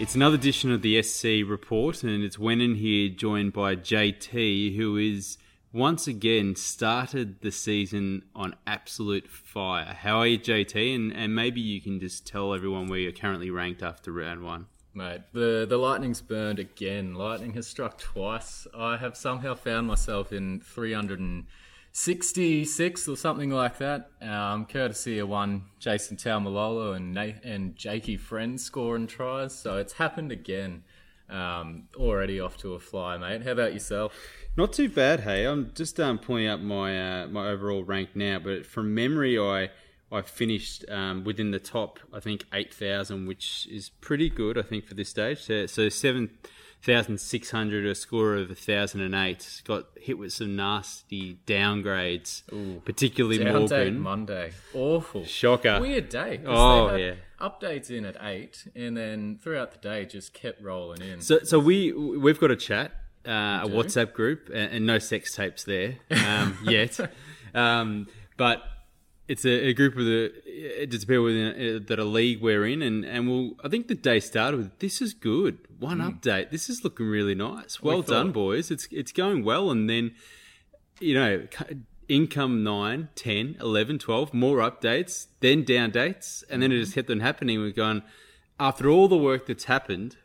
It's another edition of the SC report, and it's Wenin here, joined by JT, who is once again started the season on absolute fire. How are you, JT? And, and maybe you can just tell everyone where you're currently ranked after round one. Mate, the the lightning's burned again. Lightning has struck twice. I have somehow found myself in 366 or something like that. Um, courtesy of one Jason Taumalolo and Na- and Jakey Friend scoring tries. So it's happened again. Um, already off to a fly, mate. How about yourself? Not too bad, hey. I'm just um, pulling up my uh, my overall rank now, but from memory, I I finished um, within the top. I think eight thousand, which is pretty good. I think for this stage. So, so seven thousand six hundred, a score of thousand and eight. Got hit with some nasty downgrades, particularly Down Morgan. Monday. Awful. Shocker. Weird day. Oh, yeah. Updates in at eight, and then throughout the day just kept rolling in. So, so we we've got a chat, uh, a? WhatsApp group, and, and no sex tapes there um, yet. Um, but it's a, a group of the it's people within uh, that a league we're in, and and we'll. I think the day started with this is good. One update. This is looking really nice. Well thought- done, boys. It's it's going well, and then you know. Income 9, 10, 11, 12, more updates, then down dates, and then it just kept on happening. We've gone, after all the work that's happened,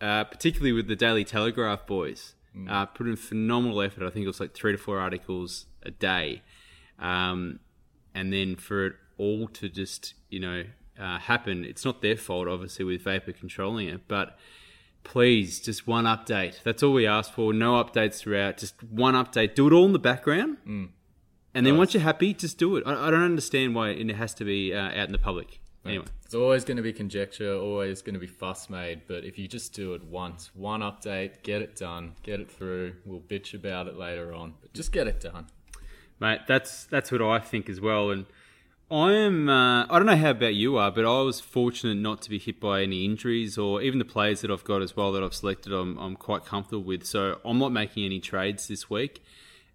uh, particularly with the Daily Telegraph boys, uh, put in phenomenal effort. I think it was like three to four articles a day. Um, and then for it all to just, you know, uh, happen, it's not their fault, obviously, with Vapor controlling it, but please, just one update. That's all we ask for. No updates throughout, just one update. Do it all in the background. And then once you're happy, just do it. I, I don't understand why it has to be uh, out in the public. Anyway. It's always going to be conjecture, always going to be fuss made, but if you just do it once, one update, get it done, get it through, we'll bitch about it later on, but just get it done. Mate. That's that's what I think as well. And I am. Uh, I don't know how about you are, but I was fortunate not to be hit by any injuries or even the players that I've got as well that I've selected. I'm I'm quite comfortable with. So I'm not making any trades this week.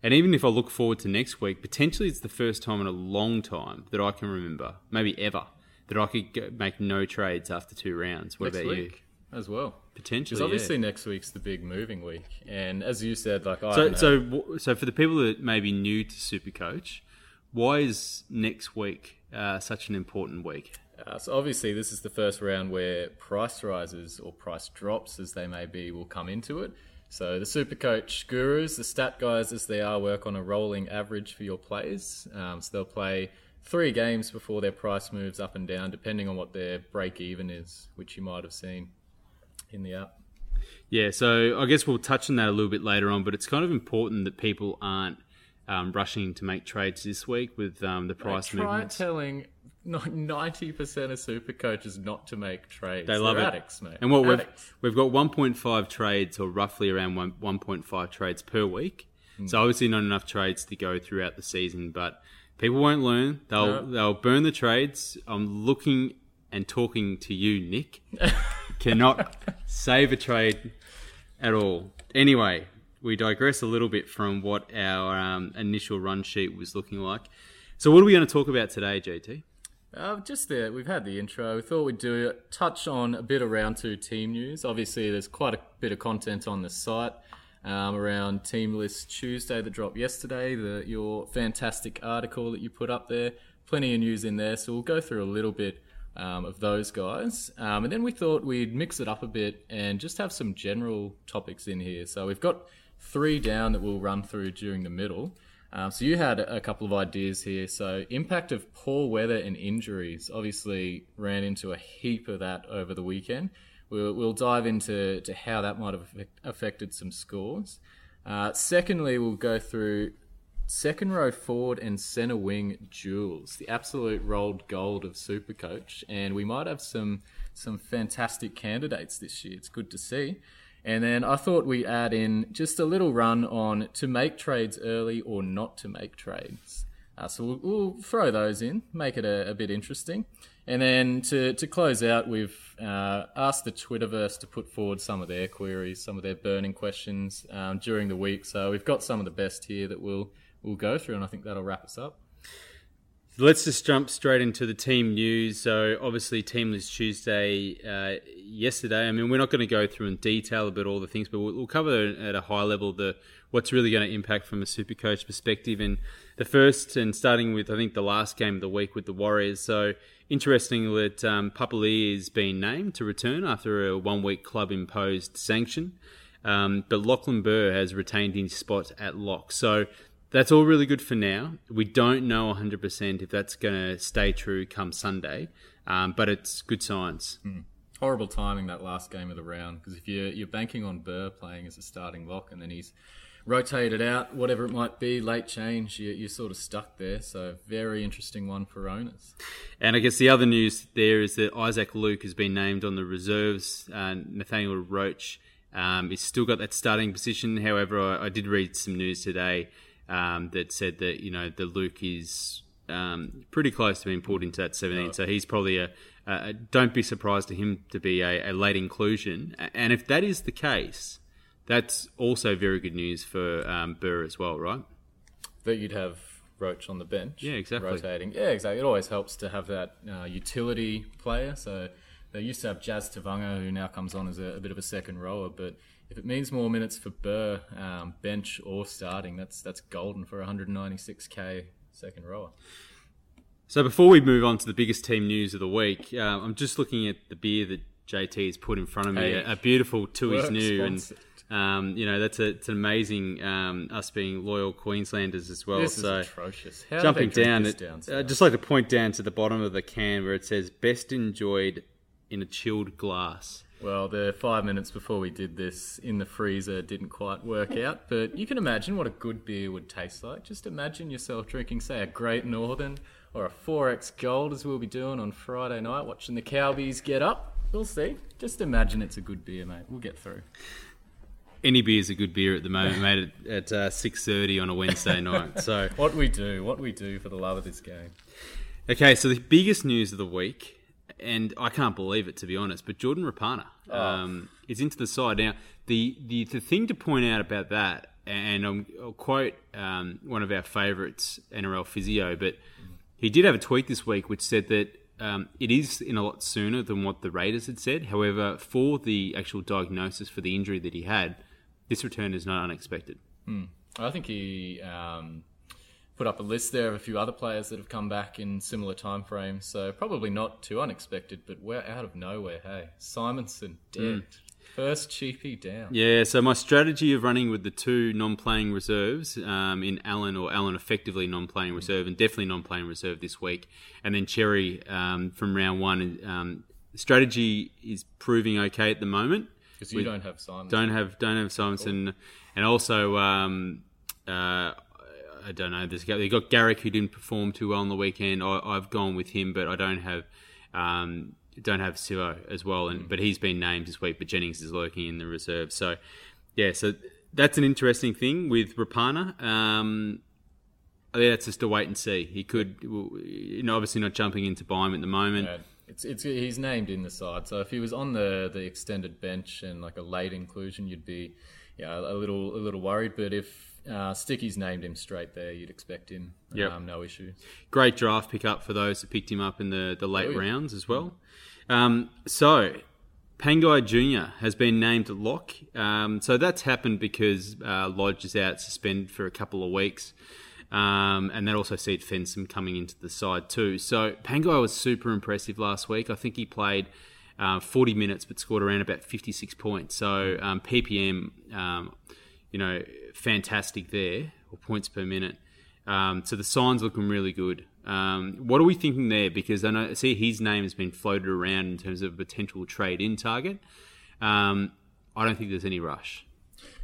And even if I look forward to next week, potentially it's the first time in a long time that I can remember, maybe ever, that I could make no trades after two rounds. What next about you? as well. Potentially, Because obviously yeah. next week's the big moving week, and as you said, like I So, so, so for the people that may be new to Supercoach, why is next week uh, such an important week? Uh, so obviously, this is the first round where price rises or price drops, as they may be, will come into it. So the Supercoach gurus, the stat guys as they are, work on a rolling average for your plays. Um, so they'll play three games before their price moves up and down, depending on what their break even is, which you might have seen in the app. Yeah, so I guess we'll touch on that a little bit later on, but it's kind of important that people aren't um, rushing to make trades this week with um, the price Try movements. telling ninety percent of super coaches not to make trades. They love They're it. addicts, mate. And what we've, we've got 1.5 trades, or roughly around one, 1.5 trades per week. So obviously not enough trades to go throughout the season, but people won't learn. They'll No. they'll burn the trades. I'm looking and talking to you, Nick. Cannot save a trade at all. Anyway, we digress a little bit from what our um, initial run sheet was looking like. So what are we going to talk about today, JT? Uh, just the we've had the intro. We thought we'd do touch on a bit of round two team news. Obviously, there's quite a bit of content on the site um, around Team List Tuesday that dropped yesterday. The your fantastic article that you put up there. Plenty of news in there. So we'll go through a little bit um, of those guys. Um, and then we thought we'd mix it up a bit and just have some general topics in here. So we've got three down that we'll run through during the middle. Um, so you had a couple of ideas here. So impact of poor weather and injuries. Obviously, ran into a heap of that over the weekend. We'll, we'll dive into to how that might have affected some scores. Uh, secondly, we'll go through second row forward and centre wing duels, the absolute rolled gold of Supercoach, and we might have some some fantastic candidates this year. It's good to see. And then I thought we'd add in just a little run on to make trades early or not to make trades. Uh, so we'll, we'll throw those in, make it a, a bit interesting. And then to, to close out, we've uh, asked the Twitterverse to put forward some of their queries, some of their burning questions um, during the week. So we've got some of the best here that we'll we'll go through, and I think that'll wrap us up. Let's just jump straight into the team news. So, obviously, Team List Tuesday uh, yesterday. I mean, we're not going to go through in detail about all the things, but we'll, we'll cover at a high level the what's really going to impact from a super coach perspective. And the first, and starting with, I think, the last game of the week with the Warriors. So, interesting that um, Papali is being named to return after a one week club imposed sanction. Um, but Lachlan Burr has retained his spot at lock. So, that's all really good for now. We don't know 100% if that's going to stay true come Sunday, um, but it's good signs. Horrible timing that last game of the round because if you're, you're banking on Burr playing as a starting lock and then he's rotated out, whatever it might be, late change, you, you're sort of stuck there. So, very interesting one for owners. And I guess the other news there is that Isaac Luke has been named on the reserves. Uh, Nathaniel Roache um, he's still got that starting position. However, I, I did read some news today um, that said that you know the Luke is um, pretty close to being pulled into that 17. So he's probably a, a. Don't be surprised to him to be a, a late inclusion. And if that is the case, that's also very good news for um, Burr as well, right? That you'd have Roache on the bench. Yeah, exactly. Rotating. Yeah, exactly. It always helps to have that uh, utility player. So they used to have Jazz Tevaga, who now comes on as a, a bit of a second rower, but if it means more minutes for Burr, um, bench or starting, that's that's golden for 196k second rower. So before we move on to the biggest team news of the week, uh, I'm just looking at the beer that JT has put in front of me. Hey. A, a beautiful Tooheys New, and um, you know that's a, it's an amazing um, us being loyal Queenslanders as well. This so is atrocious. How do jumping down, it, down I'd just like to point down to the bottom of the can where it says "best enjoyed in a chilled glass." Well, the five minutes before we did this in the freezer didn't quite work out, but you can imagine what a good beer would taste like. Just imagine yourself drinking, say, a Great Northern or a 4X Gold, as we'll be doing on Friday night, watching the Cowbies get up. We'll see. Just imagine it's a good beer, mate. We'll get through. Any beer is a good beer at the moment, made at, at uh, six thirty on a Wednesday night. So What we do, what we do for the love of this game. Okay, so the biggest news of the week, and I can't believe it to be honest, but Jordan Rapana um, is into the side now. The, the the thing to point out about that, and I'm, I'll quote um, one of our favourites, NRL physio, but he did have a tweet this week which said that um, it is in a lot sooner than what the Raiders had said. However, for the actual diagnosis for the injury that he had, this return is not unexpected. I think he um, put up a list there of a few other players that have come back in similar time frames. So probably not too unexpected, but we're out of nowhere. Hey, Simonson dead, first cheapie down. Yeah, so my strategy of running with the two non-playing reserves um, in Allen or Allen effectively non-playing reserve and definitely non-playing reserve this week, and then Cherry um, from round one. Um, strategy is proving okay at the moment. Because you We don't have Simon. Don't have don't have Simonson, and also um, uh, I don't know. There's they got Garrick who didn't perform too well on the weekend. I, I've gone with him, but I don't have. Um, don't have Sivo as well, and but he's been named this week. But Jennings is lurking in the reserve, so yeah. So that's an interesting thing with Rapana. Um, that's just a wait and see. He could, you know, obviously not jumping into buy him at the moment. Yeah. It's, it's he's named in the side, so if he was on the, the extended bench and like a late inclusion, you'd be yeah a little a little worried. But if uh, Sticky's named him straight there, you'd expect him. Yep. Um, no issue. great draft pickup for those that picked him up in the, the late Oh, yeah. rounds as well. Um, so, Pangai Jr. has been named lock. Um, so that's happened because uh, Lodge is out suspended for a couple of weeks. Um, and then also see Fensom coming into the side too. So Pangai was super impressive last week. I think he played uh, 40 minutes but scored around about 56 points. So um, PPM, um, you know, fantastic there, or points per minute. Um, so the signs looking really good. Um, what are we thinking there? Because I know I see his name has been floated around in terms of a potential trade in target. Um, I don't think there's any rush.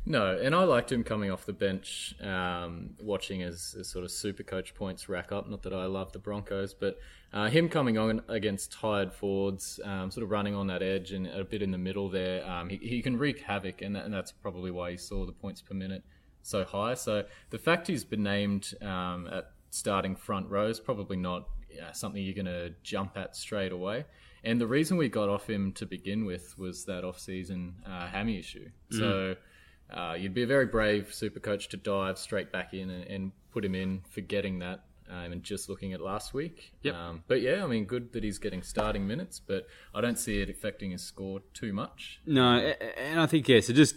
No, and I liked him coming off the bench, um, watching as, as sort of super coach points rack up. Not that I love the Broncos, but uh, him coming on against tired forwards, um, sort of running on that edge and a bit in the middle there, um, he, he can wreak havoc, and, that, and that's probably why he saw the points per minute so high. So the fact he's been named um, at starting front row is probably not uh, something you're going to jump at straight away. And the reason we got off him to begin with was that off-season uh, hammy issue. So uh, you'd be a very brave super coach to dive straight back in and, and put him in, forgetting that um, and just looking at last week. Yep. Um, but yeah, I mean, good that he's getting starting minutes, but I don't see it affecting his score too much. No, and I think yeah. So just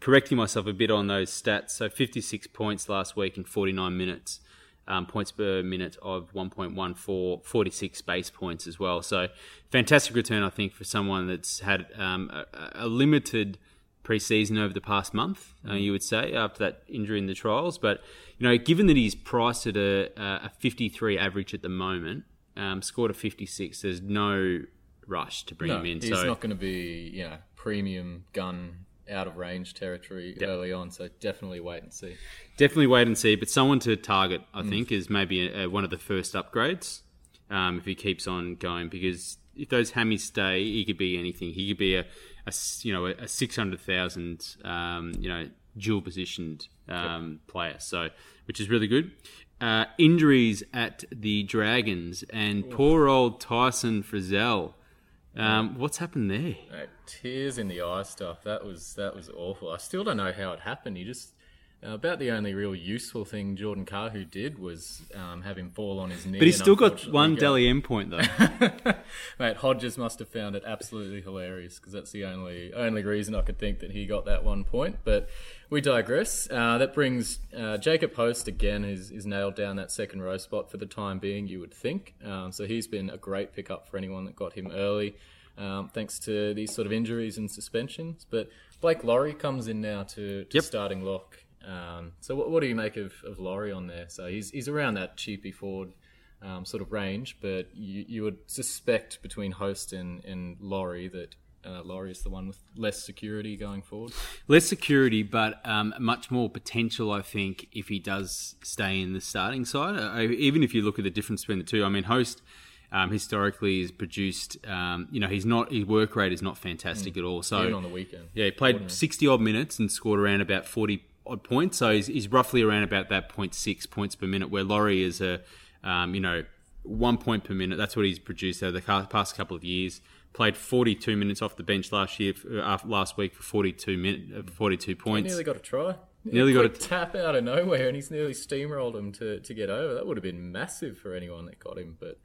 correcting myself a bit on those stats. So 56 points last week in 49 minutes. Um, points per minute of 1.14, 46 base points as well. So fantastic return, I think, for someone that's had um, a, a limited preseason over the past month. Uh, you would say after that injury in the trials, but you know, given that he's priced at a, a 53 average at the moment, um, scored a 56, there's no rush to bring No, him in. he's so not going to be, you know, premium gun out of range territory early on. So definitely wait and see. definitely wait and see. But someone to target, I Mm. think, is maybe a, one of the first upgrades um, if he keeps on going. Because if those hammies stay, he could be anything. He could be a, a you know a, six hundred thousand um, you know dual positioned um, player. So which is really good. Uh, injuries at the Dragons and poor old Tyson Frizell. Um, what's happened there? Tears in the eye stuff. That was that was awful. I still don't know how it happened. He just uh, about the only real useful thing Jordan Kahu did was um, have him fall on his knee. But he's still got one go- Dally M point though. Mate, Hodges must have found it absolutely hilarious because that's the only only reason I could think that he got that one point. But we digress. Uh, that brings uh, Jacob Host again, who's, who's nailed down that second row spot for the time being. You would think. Um, so he's been a great pickup for anyone that got him early, um, thanks to these sort of injuries and suspensions. But Blake Lawrie comes in now to, to Yep. starting lock. Um, so what, what do you make of, of Lawrie on there? So he's he's around that cheapy Ford um, sort of range, but you, you would suspect between Host and, and Lawrie that uh, Lawrie is the one with less security going forward. less security, but um, much more potential. I think if he does stay in the starting side, uh, even if you look at the difference between the two. I mean, Host um, historically has produced. Um, you know, he's not his work rate is not fantastic at all. So Even on the weekend. yeah, he played sixty odd minutes and scored around about forty odd points. So he's, he's roughly around about that 0.6 points per minute. Where Lawrie is a um, you know one point per minute. That's what he's produced over the past couple of years. Played 42 minutes off the bench last year, uh, last week for 42 minute, uh, 42 He points. nearly got a try. Nearly got a tap out of nowhere, and he's nearly steamrolled him to, to get over. That would have been massive for anyone that got him, but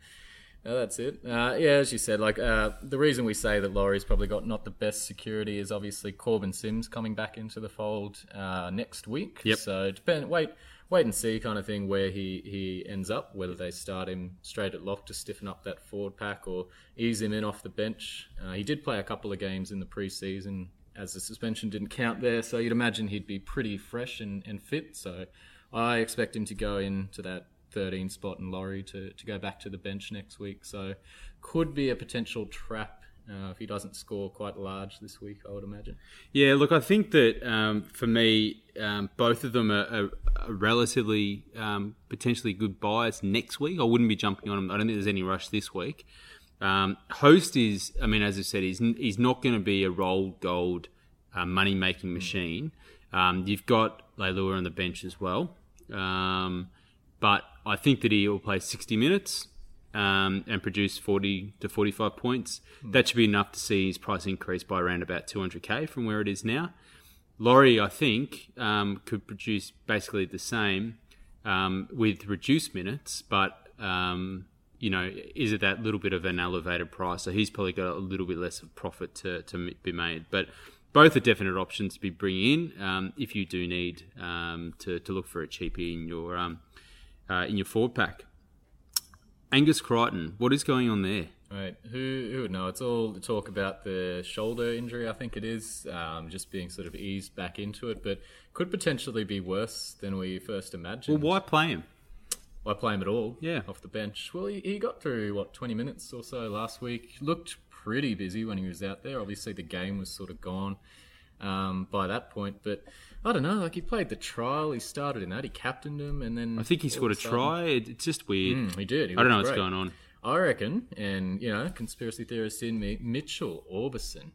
no, that's it. Uh, yeah, as you said, like uh, the reason we say that Lawrie's probably got not the best security is obviously Korbin Sims coming back into the fold uh, next week. Yep. So depend, wait, wait and see, kind of thing, where he he ends up. Whether they start him straight at lock to stiffen up that forward pack, or ease him in off the bench. Uh, he did play a couple of games in the preseason. As the suspension didn't count there, so you'd imagine he'd be pretty fresh and, and fit. So I expect him to go into that 13 spot and Lawrie to, to go back to the bench next week. So could be a potential trap uh, if he doesn't score quite large this week, I would imagine. Yeah, look, I think that um, for me, um, both of them are, are, are relatively um, potentially good buys next week. I wouldn't be jumping on them. I don't think there's any rush this week. Um, Host is, I mean, as I said, he's, he's not going to be a roll gold uh, money making machine. Um, you've got Leilua on the bench as well. Um, but I think that he will play 60 minutes um, and produce 40 to 45 points. That should be enough to see his price increase by around about 200k from where it is now. Lawrie, I think, um, could produce basically the same um, with reduced minutes, but um, you know, is it that little bit of an elevated price? So he's probably got a little bit less of profit to, to be made. But both are definite options to be bringing in um, if you do need um, to, to look for a cheapie in your um, uh, in your forward pack. Angus Crichton, what is going on there? Right, who who would know? It's all talk about the shoulder injury. I think it is um, just being sort of eased back into it, but could potentially be worse than we first imagined. Well, why play him? Why play him at all? Yeah. off the bench. Well, he, he got through what twenty minutes or so last week. Looked pretty busy when he was out there. Obviously, the game was sort of gone um, by that point, but I don't know. Like he played the trial, he started in that, he captained him, and then I think he scored a sudden- try. It's just weird. Mm, he did. He I don't know looked what's going on. I reckon, and you know, conspiracy theorist in me, Mitchell Aubusson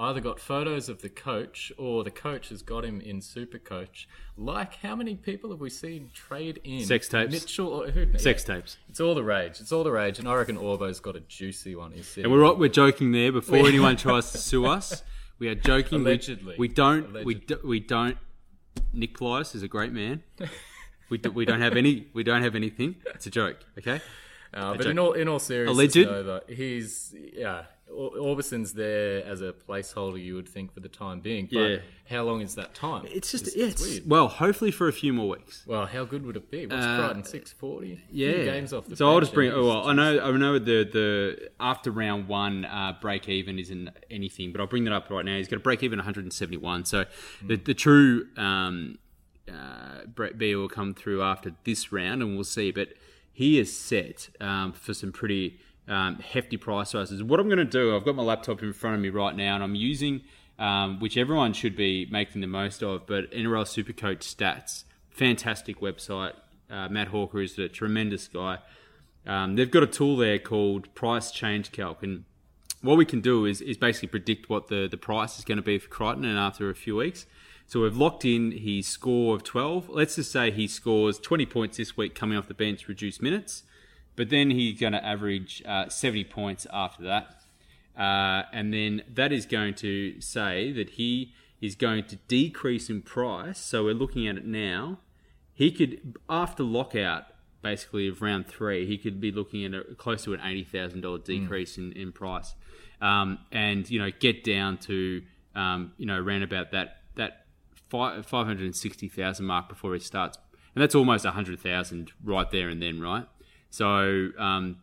either got photos of the coach or the coach has got him in super coach. Like, how many people have we seen trade in Sex tapes. Mitchell or who? Sex yeah. tapes. It's all the rage. It's all the rage, and I reckon Orbo's got a juicy one. He's And we're we're joking there before anyone tries to sue us. We are joking. We- Allegedly. We, don't. We, do, we don't. Nick Politis is a great man. we, do, we don't have any. We don't have anything. It's a joke. Okay. Uh, but joke. in all in all seriousness, Alleged? though, he's yeah. Or- Aubusson's there as a placeholder, you would think, for the time being. But Yeah. how long is that time? It's just It's- yeah. it's It's, weird. well, hopefully for a few more weeks. Well, how good would it be? What's Uh, Crichton six forty? Yeah, games off the. so I'll just bring. Oh, well, I know. I know the the after round one uh, break even isn't anything, but I'll bring that up right now. He's got a break even 171. So the the true um, uh, Brett B will come through after this round, and we'll see. But he is set um, for some pretty um, hefty price rises. What I'm going to do, I've got my laptop in front of me right now, and I'm using um, which everyone should be making the most of. But NRL Supercoach Stats, fantastic website. Uh, Matt Hawker is a tremendous guy. Um, they've got a tool there called Price Change Calc, and what we can do is, is basically predict what the, the price is going to be for Crichton and after a few weeks. So we've locked in his score of 12. Let's just say he scores 20 points this week coming off the bench, reduced minutes, but then he's going to average uh, 70 points after that. Uh, and then that is going to say that he is going to decrease in price. So we're looking at it now. He could, after lockout, basically of round three, he could be looking at a, close to an eighty thousand dollar decrease in, in price, um, and you know get down to um, you know around about that that five hundred and sixty thousand mark before he starts, and that's almost a hundred thousand right there and then, right? So um,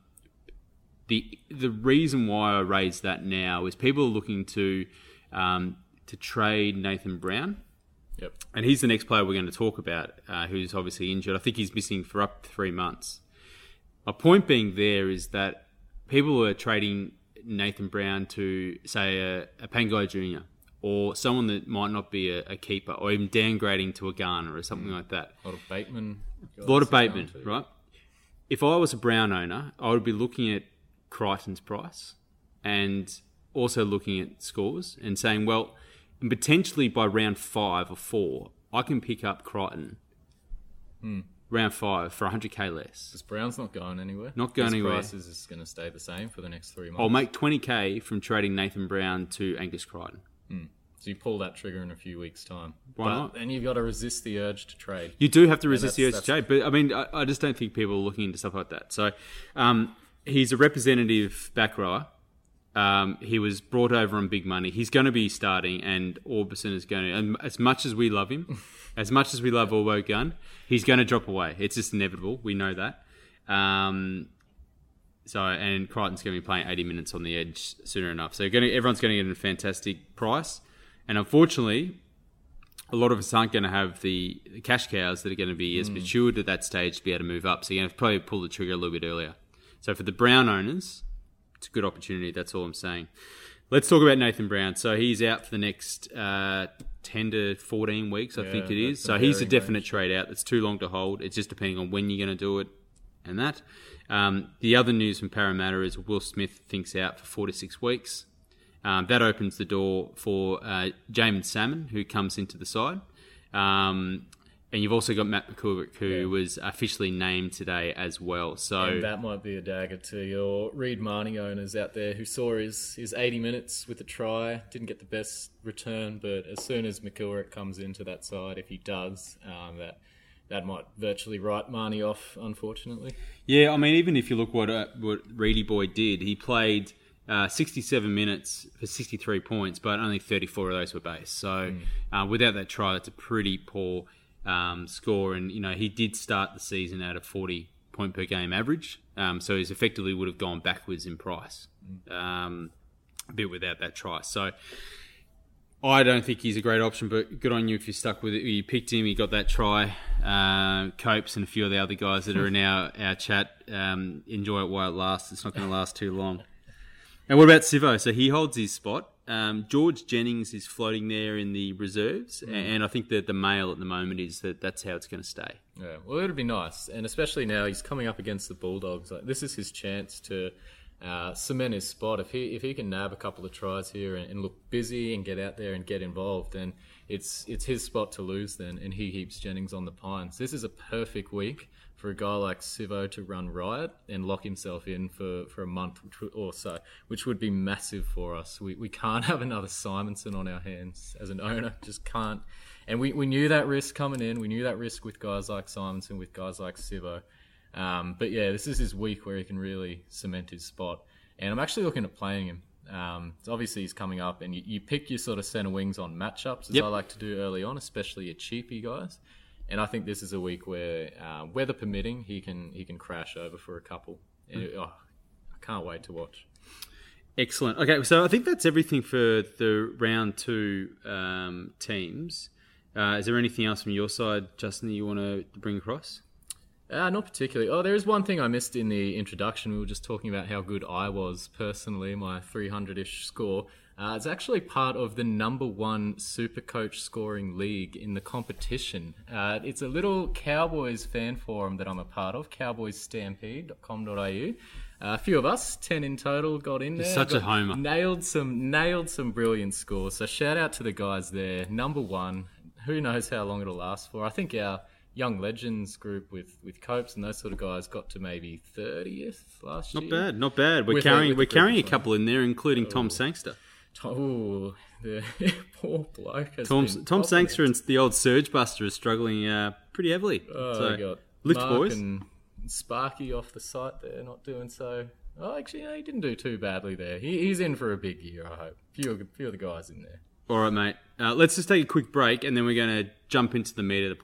the the reason why I raise that now is people are looking to um, to trade Nathan Brown. Yep. And he's the next player we're going to talk about, uh, who's obviously injured. I think he's missing for up to three months. My point being there is that people are trading Nathan Brown to, say, a, a Pangai Jr. or someone that might not be a, a keeper, or even downgrading to a Garner or something like that. A lot of Bateman. A lot of Bateman, right? If I was a Brown owner, I would be looking at Crichton's price and also looking at scores and saying, well, potentially by round five or four, I can pick up Crichton hmm. round five for 100k less. Because Brown's not going anywhere. Not going His anywhere. price is going to stay the same for the next three months. I'll make 20k from trading Nathan Brown to Angus Crichton. Hmm. So you pull that trigger in a few weeks' time. Why but not? then you've got to resist the urge to trade. You do have to resist the urge to trade, but I mean, I, I just don't think people are looking into stuff like that. So, um, he's a representative back rower. Um, he was brought over on big money. He's going to be starting, and Aubusson is going to. And as much as we love him, as much as we love Orbo Gun, he's going to drop away. It's just inevitable. We know that. Um, so, and Crichton's going to be playing 80 minutes on the edge sooner enough. So, going to, everyone's going to get a fantastic price. And unfortunately, a lot of us aren't going to have the, cash cows that are going to be as matured at that stage to be able to move up. So you're going to probably pull the trigger a little bit earlier. So for the Brown owners, it's a good opportunity. That's all I'm saying. Let's talk about Nathan Brown. So he's out for the next uh, 10 to 14 weeks, I Yeah, think it is. So he's a definite range. trade out. It's too long to hold. It's just depending on when you're going to do it and that. Um, the other news from Parramatta is Will Smith thinks out for four to six weeks. Um, that opens the door for uh, Jaeman Salmon, who comes into the side. Um, and you've also got Matt McCulloch, who was officially named today as well. So And that might be a dagger to your Reed Mahoney owners out there who saw his, his 80 minutes with a try, didn't get the best return, but as soon as McIlrick comes into that side, if he does, um, that that might virtually write Mahoney off, unfortunately. Yeah, I mean, even if you look what uh, what Reedy Boy did, he played uh, 67 minutes for 63 points, but only 34 of those were base. So uh, without that try, that's a pretty poor um, score, and you know he did start the season at a forty point per game average, um, so he's effectively would have gone backwards in price, um, a bit without that try. So. I don't think he's a great option, but good on you if you're stuck with it. You picked him, you got that try. Uh, Copes and a few of the other guys that are in our, our chat um, enjoy it while it lasts. It's not going to last too long. And what about Sivo? So he holds his spot. Um, George Jennings is floating there in the reserves, and I think that the mail at the moment is that that's how it's going to stay. Yeah, well, it'd be nice, and especially now he's coming up against the Bulldogs. Like this is his chance to uh, cement his spot. If he if he can nab a couple of tries here and, and look busy and get out there and get involved, then it's it's his spot to lose. Then, and he heaps Jennings on the pines. This is a perfect week for a guy like Sivo to run riot and lock himself in for, for a month or so, which would be massive for us. We, we can't have another Simonson on our hands as an owner, just can't. And we, we knew that risk coming in. We knew that risk with guys like Simonson, with guys like Sivo. Um, but yeah, this is his week where he can really cement his spot. And I'm actually looking at playing him. Um, so obviously he's coming up, and you, you pick your sort of center wings on matchups, as Yep. I like to do early on, especially your cheapy guys. And I think this is a week where, uh, weather permitting, he can he can crash over for a couple. And it- oh, I can't wait to watch. Excellent. Okay, so I think that's everything for the round two um, teams. Uh, is there anything else from your side, Justin, that you want to bring across? Uh, not particularly. Oh, there is one thing I missed in the introduction. We were just talking about how good I was personally, my 300 ish score. Uh, it's actually part of the number one super coach scoring league in the competition. Uh, it's a little Cowboys fan forum that I'm a part of, cowboysstampede.com.au. Uh, a few of us, 10 in total, got in there. such a homer. Nailed some, nailed some brilliant scores. So shout out to the guys there. Number one. Who knows how long it'll last for? I think our young legends group with with Copes and those sort of guys got to maybe thirtieth last Not year. Not bad, not bad. We're With carrying we're carrying a Oh. couple in there, including Tom Sangster. Oh, the poor bloke. Has Tom been Tom popping and the old Surge Buster is struggling uh, pretty heavily. Oh, so lift Mark boys. and Sparky off the site there, not doing so. Oh, actually, no, he didn't do too badly there. He, he's in for a big year, I hope. Few, few of the guys in there. All right, mate. Uh, let's just take a quick break, and then we're going to jump into the meat of the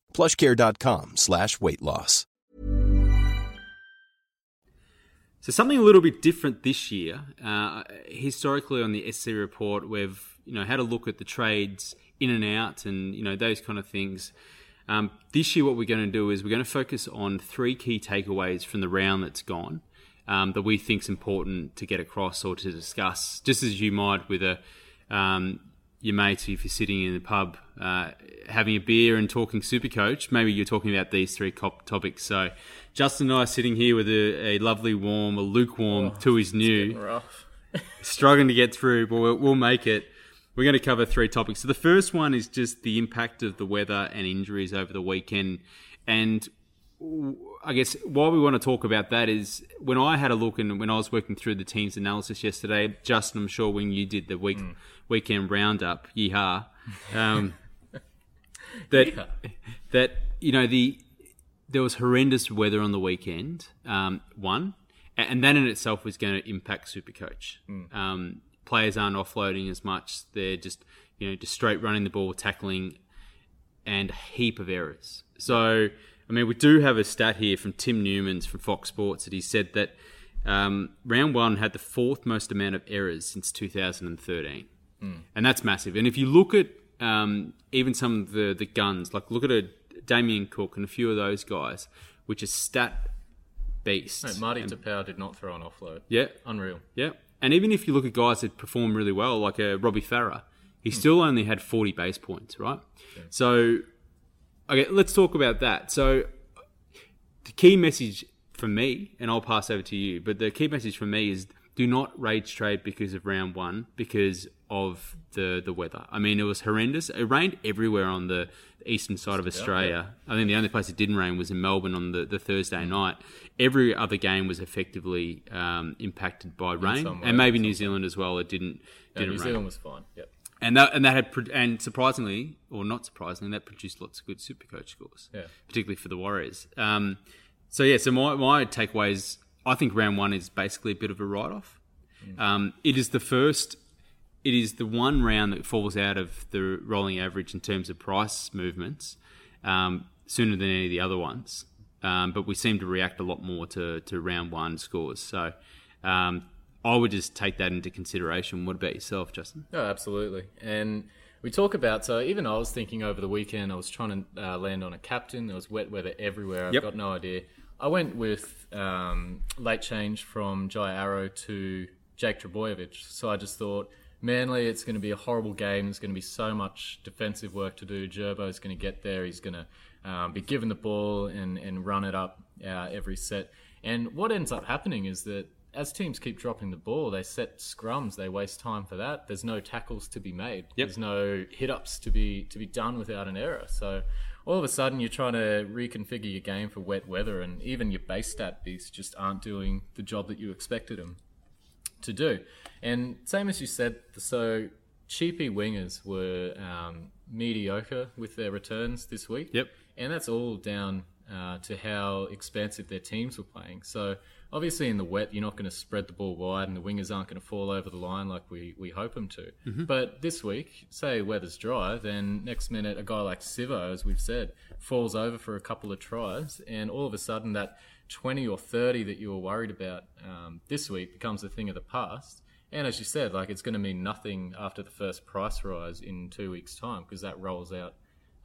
plushcare.com slash weight loss. So something a little bit different this year. Uh, historically, on the SC report, we've you know had a look at the trades in and out, and you know those kind of things. Um, this year, what we're going to do is we're going to focus on three key takeaways from the round that's gone um, that we think is important to get across or to discuss, just as you might with a um, your mates if you're sitting in the pub uh, having a beer and talking super coach, Maybe you're talking about these three cop- topics. So Justin and I are sitting here with a, a lovely warm, a lukewarm Tooheys New Rough. struggling to get through, but we'll, we'll make it. We're going to cover three topics. So the first one is just the impact of the weather and injuries over the weekend. And I guess why we want to talk about that is when I had a look and when I was working through the team's analysis yesterday, Justin, I'm sure when you did the week weekend roundup, yeehaw, um, that that you know the there was horrendous weather on the weekend. Um, one, and that in itself was going to impact Supercoach. Um, players aren't offloading as much; they're just you know just straight running the ball, tackling, and a heap of errors. So, I mean, we do have a stat here from Tim Newman's from Fox Sports that he said that um, round one had the fourth most amount of errors since 2013 Mm. and that's massive. And if you look at um, even some of the the guns, like look at a Damien Cook, and a few of those guys, which are stat beasts. No, Marty And- did not throw an offload. yeah, Unreal. yeah. And even if you look at guys that perform really well, like a Robbie Farah, he mm. still only had 40 base points, right? So, okay, let's talk about that. So, the key message for me, and I'll pass over to you, but the key message for me is do not rage trade because of round one because of the the weather. I mean, it was horrendous. It rained everywhere on the eastern side of Australia. I think the only place it didn't rain was in Melbourne on the, the Thursday night. Every other game was effectively um, impacted by rain, way, and maybe New Zealand as well. It didn't No, didn't New rain Zealand was fine. Yep. and that and that had and surprisingly or not surprisingly that produced lots of good supercoach scores Yeah. particularly for the warriors um, so yeah so my, my takeaway is i think round one is basically a bit of a write-off um, it is the first it is the one round that falls out of the rolling average in terms of price movements um, sooner than any of the other ones um, but we seem to react a lot more to, to round one scores so um, I would just take that into consideration. What about yourself, Justin? No, absolutely. And we talk about so even I was thinking over the weekend. I was trying to uh, land on a captain. There was wet weather everywhere. I've Yep. got no idea. I went with um, late change from Jai Arrow to Jake Trbojevic. So I just thought. Manly, it's going to be a horrible game. There's going to be so much defensive work to do. Gerbo's going to get there. He's going to um, be given the ball and, and run it up uh, every set. And what ends up happening is that as teams keep dropping the ball, they set scrums. They waste time for that. There's no tackles to be made. Yep. There's no hit ups to be to be done without an error. So all of a sudden, you're trying to reconfigure your game for wet weather, and even your base stat beasts just aren't doing the job that you expected them to do. And same as you said, so cheapy wingers were um, mediocre with their returns this week. Yep. And that's all down uh, to how expansive their teams were playing. So obviously in the wet, you're not going to spread the ball wide, and the wingers aren't going to fall over the line like we, we hope them to. But this week, say weather's dry, then next minute a guy like Sivo, as we've said, falls over for a couple of tries, and all of a sudden that 20 or 30 that you were worried about um, this week becomes a thing of the past. And as you said, like it's going to mean nothing after the first price rise in two weeks' time because that rolls out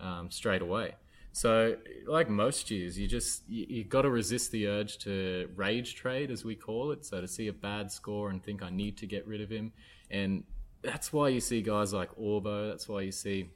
um, straight away. So, like most years, you just you, you got to resist the urge to rage trade, as we call it. So to see a bad score and think I need to get rid of him, and that's why you see guys like Orbo. That's why you see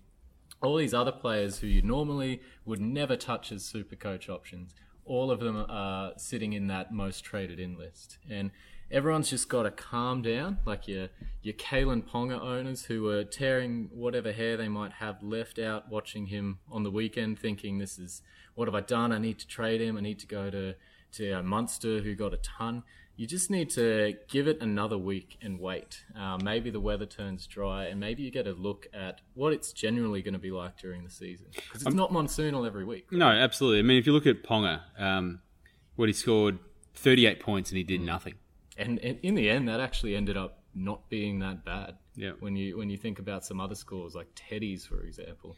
all these other players who you normally would never touch as super coach options, all of them are sitting in that most traded in list. And everyone's just got to calm down, like your your Kalyn Ponga owners who were tearing whatever hair they might have left out watching him on the weekend, thinking this is what have I done? I need to trade him. I need to go to to uh, Munster who got a ton. You just need to give it another week and wait. Uh, maybe the weather turns dry, and maybe you get a look at what it's generally going to be like during the season because it's not monsoonal every week. No, absolutely. I mean, if you look at Ponga, um, what he scored 38 points and he did nothing. And, and in the end, that actually ended up not being that bad. Yeah. When you when you think about some other scores like Teddy's, for example.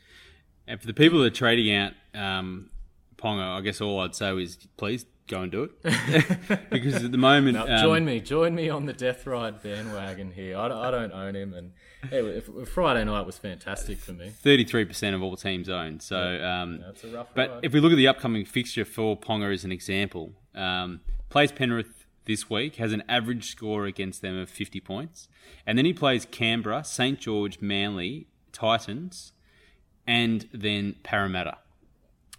And for the people that are trading out um, Ponga, I guess all I'd say is please go and do it. because at the moment. Now, um, join me, join me on the death ride bandwagon here. I, don't- I don't own him, and hey, Friday night was fantastic for me. 33% of all teams own. So, um, That's a rough but ride. if we look at the upcoming fixture for Ponga as an example, um, plays Penrith this week, has an average score against them of 50 points, and then he plays Canberra, St George, Manly, Titans, and then Parramatta.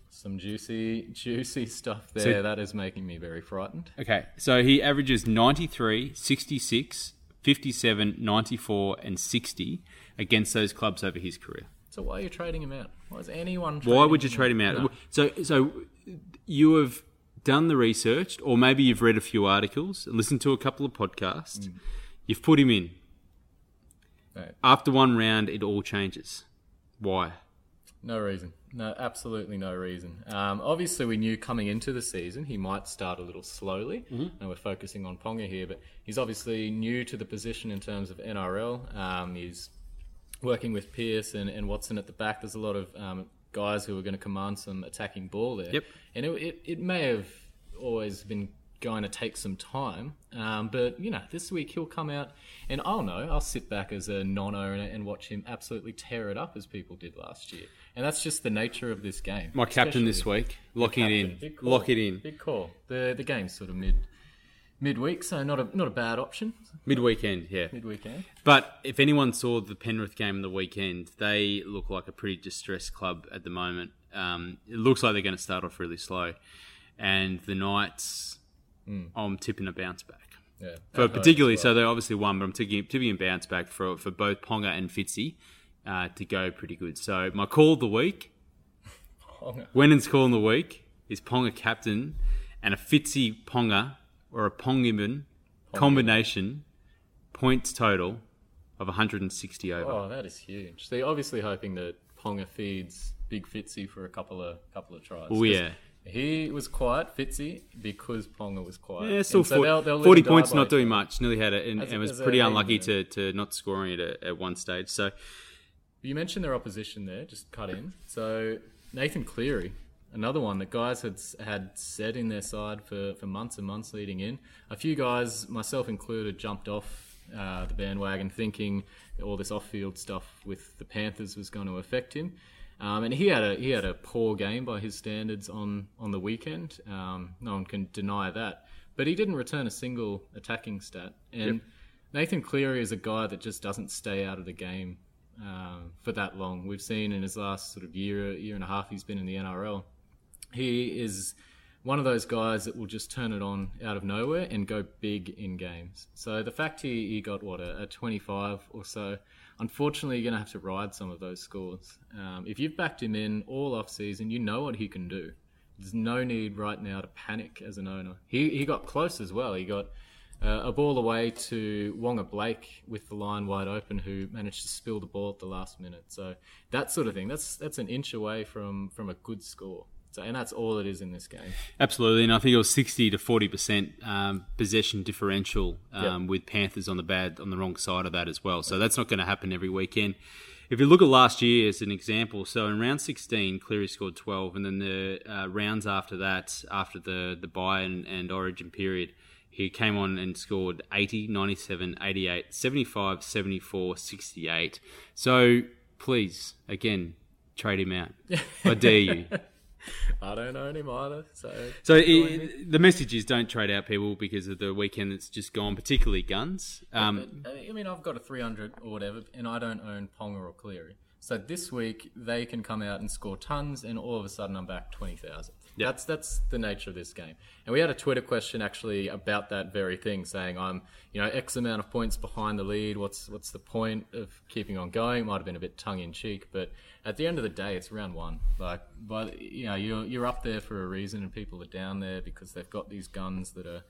Some juicy, juicy stuff there. So- that is making me very frightened. Okay, so he averages 93, 66, 57, 94, and 60 against those clubs over his career. So why are you trading him out? Why is anyone? Why would you trade him out? No. So, so you have done the research, or maybe you've read a few articles, and listened to a couple of podcasts. You've put him in. Right. After one round, it all changes. Why? No reason. No, absolutely no reason. Um, obviously, we knew coming into the season he might start a little slowly, and we're focusing on Ponga here. But he's obviously new to the position in terms of NRL. Um, he's working with Pearce and, and Watson at the back. There's a lot of um, guys who are going to command some attacking ball there. Yep. And it, it, it may have always been going to take some time. Um, but you know, this week he'll come out, and I'll know. I'll sit back as a non-owner and watch him absolutely tear it up as people did last year. And that's just the nature of this game. My captain this week, locking it in, lock it in. Big call. The the game's sort of mid midweek, so not a not a bad option. Mid weekend, yeah. Mid weekend. But if anyone saw the Penrith game in the weekend, they look like a pretty distressed club at the moment. Um, it looks like they're going to start off really slow, and the Knights, I'm tipping a bounce back. Yeah. For particularly, as so they obviously won, but I'm tipping, tipping a bounce back for for both Ponga and Fitzy uh, to go pretty good. So my call of the week, Ponga. Wenin's call of the week is Ponga captain and a Fitzy Ponga or a Pongiman combination points total of 160 over. Oh, that is huge. They're obviously hoping that Ponga feeds Big Fitzy for a couple of couple of tries. Oh yeah. He was quiet, Fitzy, because Ponga was quiet. Yeah, still so for- they'll- they'll 40 points, not doing much. Nearly had it, and, As and was pretty unlucky to, to not scoring it at, at one stage. So, You mentioned their opposition there, just cut in. So Nathan Cleary, another one that guys had had said in their side for, for months and months leading in. A few guys, myself included, jumped off uh, the bandwagon thinking all this off-field stuff with the Panthers was going to affect him. Um, and he had a he had a poor game by his standards on on the weekend. Um, no one can deny that. But he didn't return a single attacking stat. And Nathan Cleary is a guy that just doesn't stay out of the game um, for that long. We've seen in his last sort of year, year and a half he's been in the NRL. He is one of those guys that will just turn it on out of nowhere and go big in games. So the fact he, he got what a, a 25 or so, unfortunately you're going to have to ride some of those scores. Um, if you've backed him in all off season, you know what he can do. There's no need right now to panic as an owner. He he got close as well. He got uh, a ball away to Waqa Blake with the line wide open, who managed to spill the ball at the last minute. So that sort of thing. That's that's an inch away from from a good score. So and that's all it is in this game. absolutely. And I think it was 60 to 40% um, possession differential um, with Panthers on the bad, on the wrong side of that as well. So that's not going to happen every weekend. If you look at last year as an example, so in round 16, Cleary scored 12, and then the uh, rounds after that, after the, the bye and, and origin period, he came on and scored 80, 97, 88, 75, 74, 68. So please, again, trade him out. I dare you. I don't own him either. So So join me. i the message is don't trade out people because of the weekend that's just gone, particularly guns. Um, But, I mean, I've got a 300 or whatever, and I don't own Ponga or Cleary. So this week they can come out and score tons, and all of a sudden I'm back 20,000. Yeah. That's that's the nature of this game. And we had a Twitter question actually about that very thing, saying I'm you know X amount of points behind the lead. What's what's the point of keeping on going? Might have been a bit tongue in cheek, but at the end of the day, it's round one. Like, but you know you're you're up there for a reason, and people are down there because they've got these guns that are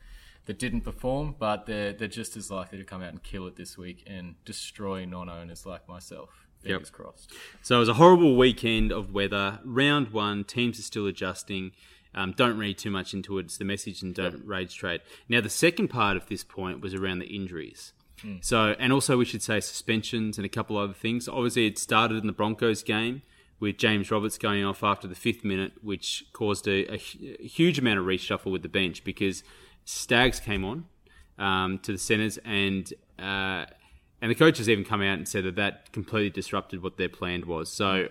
that didn't perform, but they're they're just as likely to come out and kill it this week and destroy non-owners like myself. Yep. Fingers crossed. So it was a horrible weekend of weather. Round one, teams are still adjusting. Um, don't read too much into it. It's the message and don't rage trade. Now, the second part of this point was around the injuries. So, and also we should say suspensions and a couple other things. Obviously, it started in the Broncos game with James Roberts going off after the fifth minute, which caused a, a a huge amount of reshuffle with the bench because Stags came on um, to the centres and uh, and the coach has even come out and said that that completely disrupted what their plan was. So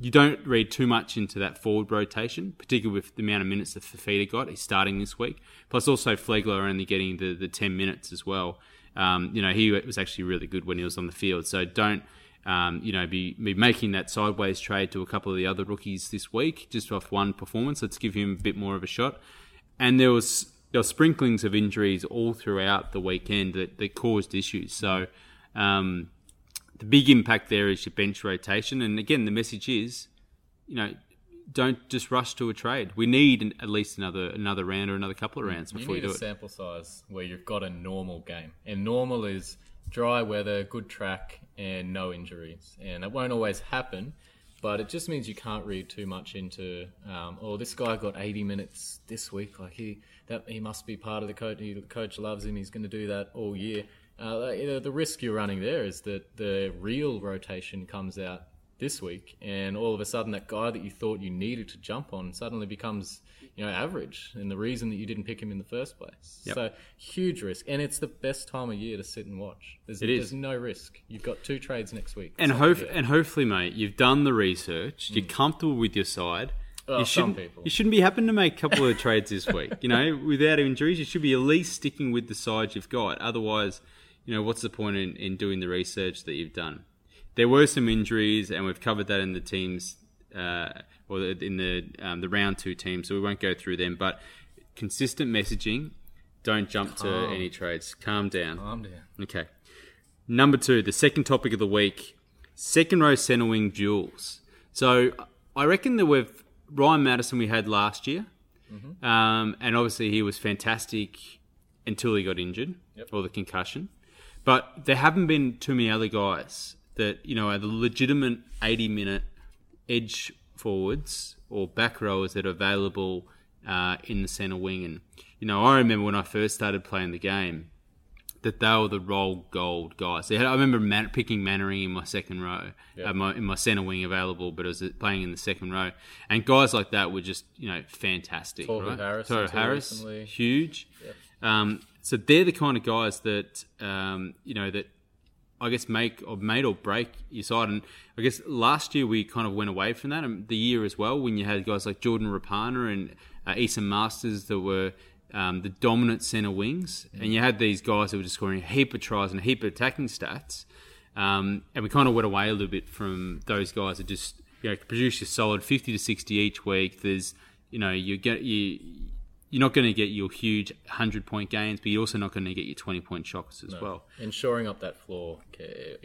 you don't read too much into that forward rotation, particularly with the amount of minutes that Fifita got. He's starting this week. Plus, also Flegler only getting the, the 10 minutes as well. Um, you know, he was actually really good when he was on the field. So don't, um, you know, be, be making that sideways trade to a couple of the other rookies this week just off one performance. Let's give him a bit more of a shot. And there was there were sprinklings of injuries all throughout the weekend that, that caused issues. So um, the big impact there is your bench rotation. And again, the message is, you know, don't just rush to a trade. We need an, at least another another round or another couple of rounds before you, need do a it. sample size where you've got a normal game, and normal is dry weather, good track, and no injuries. And it won't always happen, but it just means you can't read too much into. Um, oh, this guy got 80 minutes this week. Like he that he must be part of the coach. He, the coach loves him. He's going to do that all year. Uh, you the risk you're running there is that the real rotation comes out this week, and all of a sudden that guy that you thought you needed to jump on suddenly becomes you know average, and the reason that you didn't pick him in the first place. Yep. So huge risk, and it's the best time of year to sit and watch. There's, It is. there's no risk. You've got two trades next week. And So, hope yeah. and hopefully, mate, you've done the research. You're comfortable with your side. Well, you some shouldn't. people. You shouldn't be happening to make a couple of trades this week. You know, without injuries, you should be at least sticking with the side you've got. Otherwise, you know, what's the point in, in doing the research that you've done? There were some injuries, and we've covered that in the teams, uh, or in the um, the round two teams. So we won't go through them. But consistent messaging. Don't jump to any trades. Calm down. Calm down. Okay. Number two, the second topic of the week, second row centre wing duels. So I reckon that we've Ryan Matterson we had last year, um, and obviously he was fantastic until he got injured or the concussion. But there haven't been too many other guys that you know are the legitimate eighty-minute edge forwards or back rowers that are available uh, in the centre wing. And you know, I remember when I first started playing the game that they were the roll gold guys. They had, I remember Man- picking Mannering in my second row, uh, my, in my centre wing available, but I was playing in the second row. And guys like that were just, you know, fantastic. Tohu right? Harris Harris, recently. huge. Um, so they're the kind of guys that, um, you know, that I guess make or made or break your side. And I guess last year we kind of went away from that, and the year as well when you had guys like Jordan Rapana and uh, Marsters that were um, the dominant centre wings, and you had these guys that were just scoring a heap of tries and a heap of attacking stats. Um, and we kind of went away a little bit from those guys that just you know produce a solid fifty to sixty each week. There's you know you get you. You're not going to get your huge 100 point gains, but you're also not going to get your 20 point shocks as well. And shoring up that floor,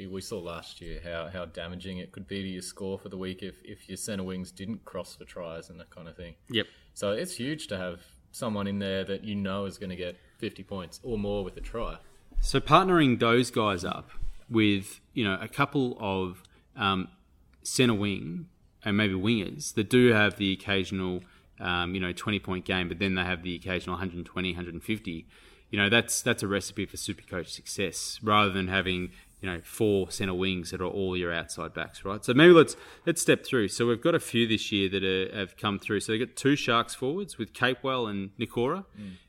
we saw last year how, how damaging it could be to your score for the week if, if your centre wings didn't cross for tries and that kind of thing. Yep. So it's huge to have someone in there that you know is going to get 50 points or more with a try. So partnering those guys up with you know a couple of um, centre wing and maybe wingers that do have the occasional um, you know 20 point game, but then they have the occasional 120, 150. You know that's that's a recipe for super coach success rather than having you know four centre wings that are all your outside backs, right? So maybe let's let's step through. So we've got a few this year that are, have come through. So they've got two Sharks forwards with Capewell and Nikora.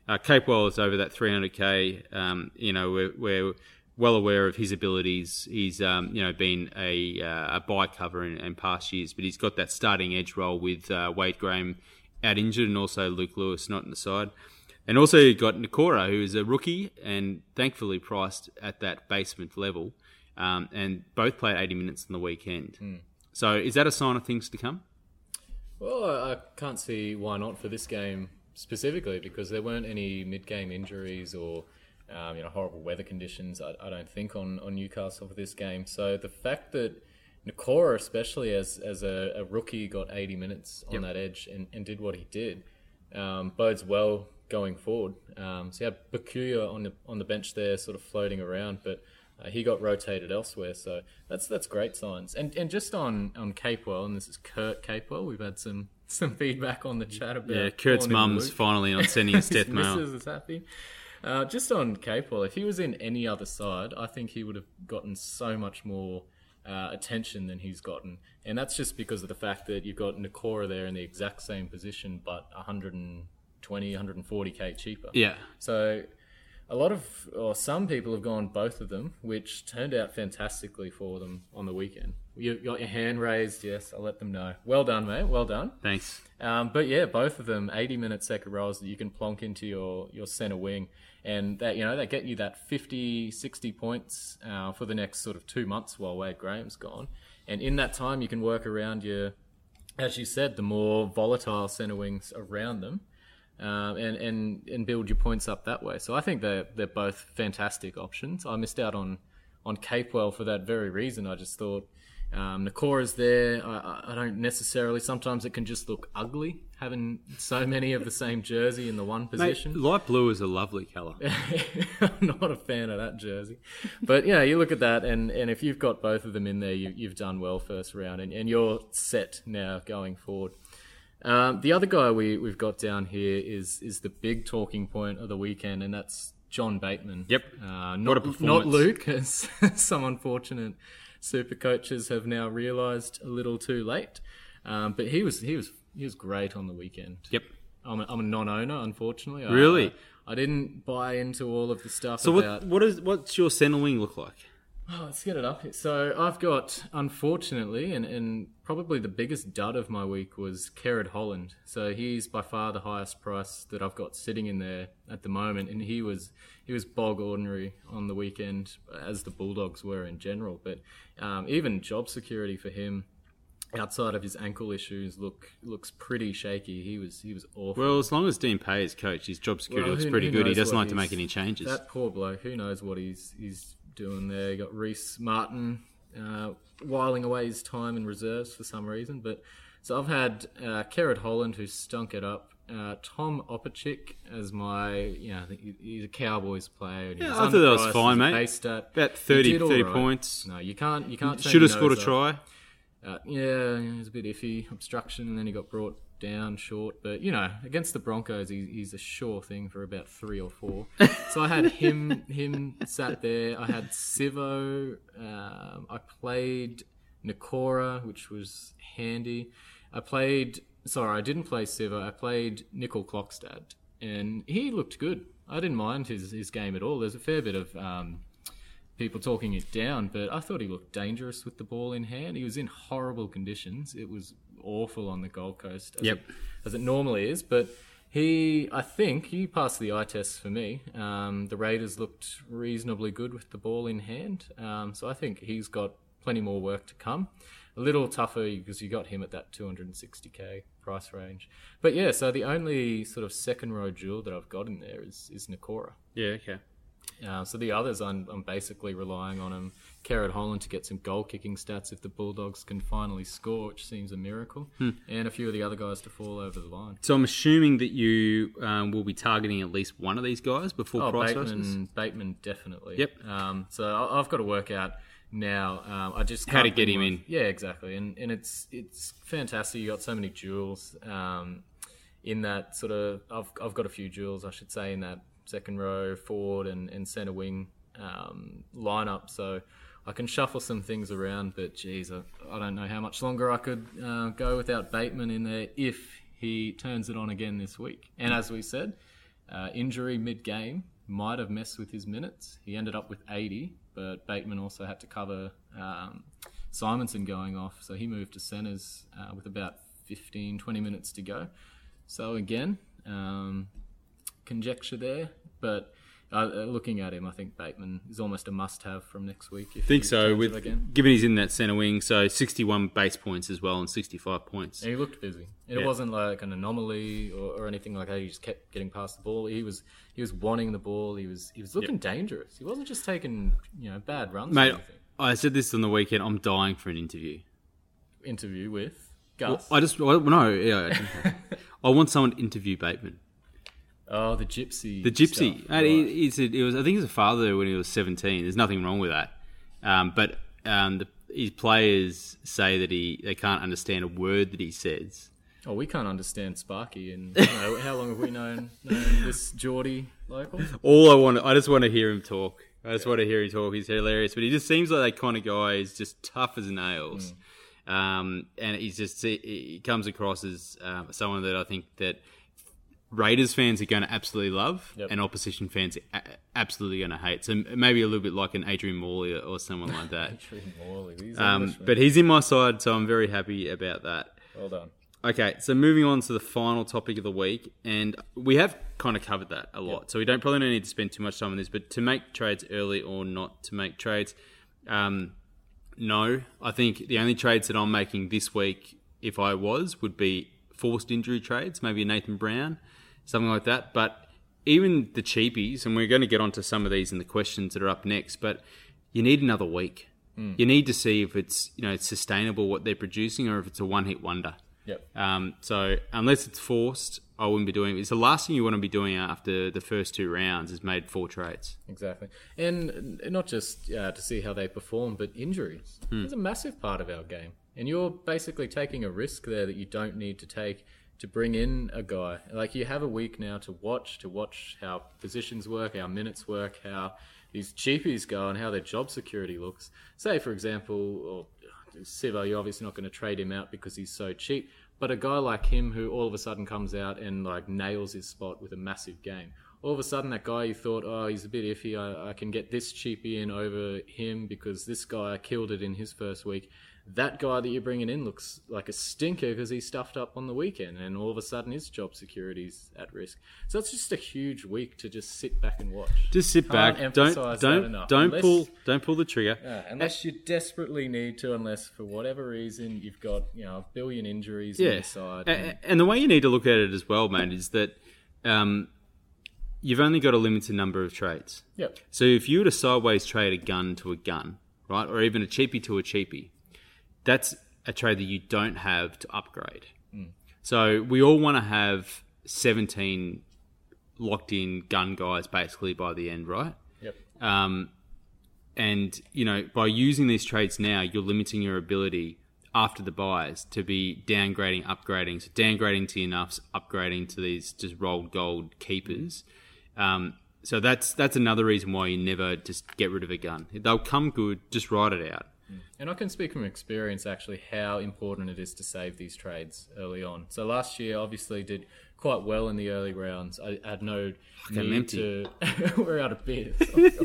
Uh, Capewell is over that 300k. Um, you know we're, we're well aware of his abilities. He's um, you know been a uh, a buy cover in, in past years, but he's got that starting edge role with uh, Wade Graham out injured, and also Luke Lewis not in the side. And also you got Nikora, who is a rookie and thankfully priced at that basement level, um, and both played 80 minutes on the weekend. So is that a sign of things to come? Well, I I can't see why not for this game specifically because there weren't any mid-game injuries or um, you know horrible weather conditions. I, I don't think on, on Newcastle for this game. So the fact that Nikora, especially as as a, a rookie, got 80 minutes on that edge and, and did what he did, um, bodes well going forward. Um, so you had Bukuya on the on the bench there, sort of floating around, but uh, he got rotated elsewhere. So that's that's great signs. And and just on on Capewell, and this is Kurt Capewell. We've had some some feedback on the chat about Yeah, Kurt's mum's finally on sending his death mail. is happy. Uh, just on Capewell, if he was in any other side, I think he would have gotten so much more uh, attention than he's gotten, and that's just because of the fact that you've got Nikora there in the exact same position, but 120, 140k cheaper. Yeah. So a lot of, or some people have gone both of them, which turned out fantastically for them on the weekend. You got your hand raised, yes, I'll let them know. Well done, mate. Well done. Thanks. Um, but yeah, both of them 80 minute second rows that you can plonk into your, your center wing. And that, you know, they get you that 50, 60 points uh, for the next sort of two months while Wade Graham's gone. And in that time, you can work around your, as you said, the more volatile center wings around them. Um, and, and and build your points up that way. So I think they're they're both fantastic options. I missed out on on Capewell for that very reason. I just thought um, Nikora's there. I, I- don't necessarily. Sometimes it can just look ugly having so many of the same jersey in the one Mate, position. light blue is a lovely colour. I'm not a fan of that jersey. But yeah, you look at that, and, and if you've got both of them in there, you, you've done well first round, and, and you're set now going forward. Um, the other guy we, we've got down here is is the big talking point of the weekend, and that's John Bateman. Yep. Uh, not, not. Luke, as some unfortunate super coaches have now realised a little too late. Um, but he was he was he was great on the weekend. Yep. I'm a, I'm a non-owner, unfortunately. Really? I, I didn't buy into all of the stuff So about. what what is what's your center wing look like? Oh, let's get it up. So I've got, unfortunately, and, and probably the biggest dud of my week was Kerrod Holland. So he's by far the highest price that I've got sitting in there at the moment, and he was he was bog ordinary on the weekend, as the Bulldogs were in general. But um, even job security for him, outside of his ankle issues, look looks pretty shaky. He was he was awful. Well, as long as Dean Pay is coach, his job security Well, looks who- pretty who good. He doesn't like to make any changes. That poor bloke. Who knows what he's he's doing there? You got Rhyse Martin uh, whiling away his time in reserves for some reason. But so I've had uh, Kerrod Holland who stunk it up. Uh, Tom Opacic as my, you know, he's a Cowboys player. And Yeah, I thought that was fine, mate. About He 30 30 right. points. No, you can't. You can't. Should have scored a up. try. Uh, yeah, it was a bit iffy obstruction, and then he got brought down short. But you know, against the Broncos, he, he's a sure thing for about three or four. so I had him him sat there. I had Sivo. Um, I played Nikora, which was handy. I played. Sorry, I didn't play Sivo. I played Nicoll-Klokstad, and he looked good. I didn't mind his his game at all. There's a fair bit of. Um, people talking it down, but I thought he looked dangerous with the ball in hand. He was in horrible conditions. It was awful on the Gold Coast, as, Yep. it, as it normally is. But he, I think, he passed the eye test for me. Um, the Raiders looked reasonably good with the ball in hand, um, so I think he's got plenty more work to come. A little tougher because you got him at that 260k price range. But yeah, so the only sort of second row jewel that I've got in there is is Nikora. Yeah, okay. Uh, so the others, I'm, I'm basically relying on him, Kerrod Holland, to get some goal kicking stats if the Bulldogs can finally score, which seems a miracle, and a few of the other guys to fall over the line. So I'm assuming that you um, will be targeting at least one of these guys before Oh, price. Bateman, Bateman, definitely. Yep. Um, so I've got to work out now. Um, I just How to get him my- in. Yeah, exactly. And and it's it's fantastic. You got so many jewels um, in that sort of. I've I've got a few jewels, I should say, in that second row, forward, and and centre wing um, lineup. So. I can shuffle some things around, but geez, I, I don't know how much longer I could uh, go without Bateman in there if he turns it on again this week. And as we said, uh, injury mid game might have messed with his minutes. He ended up with 80, but Bateman also had to cover um, Simonsson going off, so he moved to centres uh, with about 15, 20 minutes to go. So again, um, conjecture there, but uh, uh, looking at him, I think Bateman is almost a must-have from next week. I think so. With given he's in that centre wing, so 61 base points as well and 65 points. And he looked busy. It Yeah. wasn't like an anomaly or, or anything like that. He just kept getting past the ball. He was he was wanting the ball. He was he was looking dangerous. He wasn't just taking you know bad runs. or Mate, anything. I said this on the weekend. I'm dying for an interview. interview with Well, Gus. I just I, no, yeah. I- I want someone to interview Bateman. Oh, the gypsy. The gypsy. stuff. And he, Right. he's a, he was, I think he was a father when he was 17. There's nothing wrong with that. Um, but um, the, his players say that he they can't understand a word that he says. Oh, we can't understand Sparky, and you know, how long have we known, known this Geordie local? All I want, I just want to hear him talk. I just want to hear him talk. He's hilarious, but he just seems like that kind of guy. He's just tough as nails, um, and he's just he, he comes across as um, someone that I think that Raiders fans are going to absolutely love, Yep. and opposition fans are absolutely going to hate. So maybe a little bit like an Adrian Morley or, someone like that. Adrian Morley, these Um, but he's in my side, so I'm very happy about that. well done. Okay, so moving on to the final topic of the week, and we have kind of covered that a lot, so we don't probably don't need to spend too much time on this. But to make trades early or not to make trades, um, no, I think the only trades that I'm making this week, if I was, would be forced injury trades, maybe a Nathan Brown, something like that. But even the cheapies, and we're going to get onto some of these in the questions that are up next, but you need another week. You need to see if it's you know it's sustainable what they're producing, or if it's a one hit wonder. Yep. Um, so unless it's forced, I wouldn't be doing it. It's the last thing you want to be doing after the first two rounds is made four trades. Exactly, and not just uh, to see how they perform, but injuries is a massive part of our game. And you're basically taking a risk there that you don't need to take to bring in a guy. Like you have a week now to watch, to watch how positions work, how minutes work, how these cheapies go, and how their job security looks. Say, for example, or Sivo, you're obviously not going to trade him out because he's so cheap. But a guy like him who all of a sudden comes out and like nails his spot with a massive game. All of a sudden, that guy you thought, oh, he's a bit iffy. I, I can get this cheapie in over him because this guy killed it in his first week. That guy that you're bringing in looks like a stinker because he stuffed up on the weekend, and all of a sudden his job security's at risk. So it's just a huge week to just sit back and watch. Just sit Can't back. Don't that don't enough. don't Unless- pull don't pull the trigger. Yeah, unless you desperately need to, unless for whatever reason you've got you know a billion injuries in Yeah, your side. A- a- and the way you need to look at it as well, mate, is that um, you've only got a limited number of trades. Yep. So if you were to sideways trade a gun to a gun, right, or even a cheapie to a cheapie, that's a trade that you don't have to upgrade. So we all want to have 17 locked in gun guys basically by the end, right? Yep. Um, and you know, by using these trades now, you're limiting your ability after the buys to be downgrading, upgrading. So downgrading to enoughs, upgrading to these just rolled gold keepers. Um, so that's that's another reason why you never just get rid of a gun. They'll come good, just ride it out. And I can speak from experience actually how important it is to save these trades early on. So last year, obviously, did quite well in the early rounds. I had no need empty. to. we're out of beer. this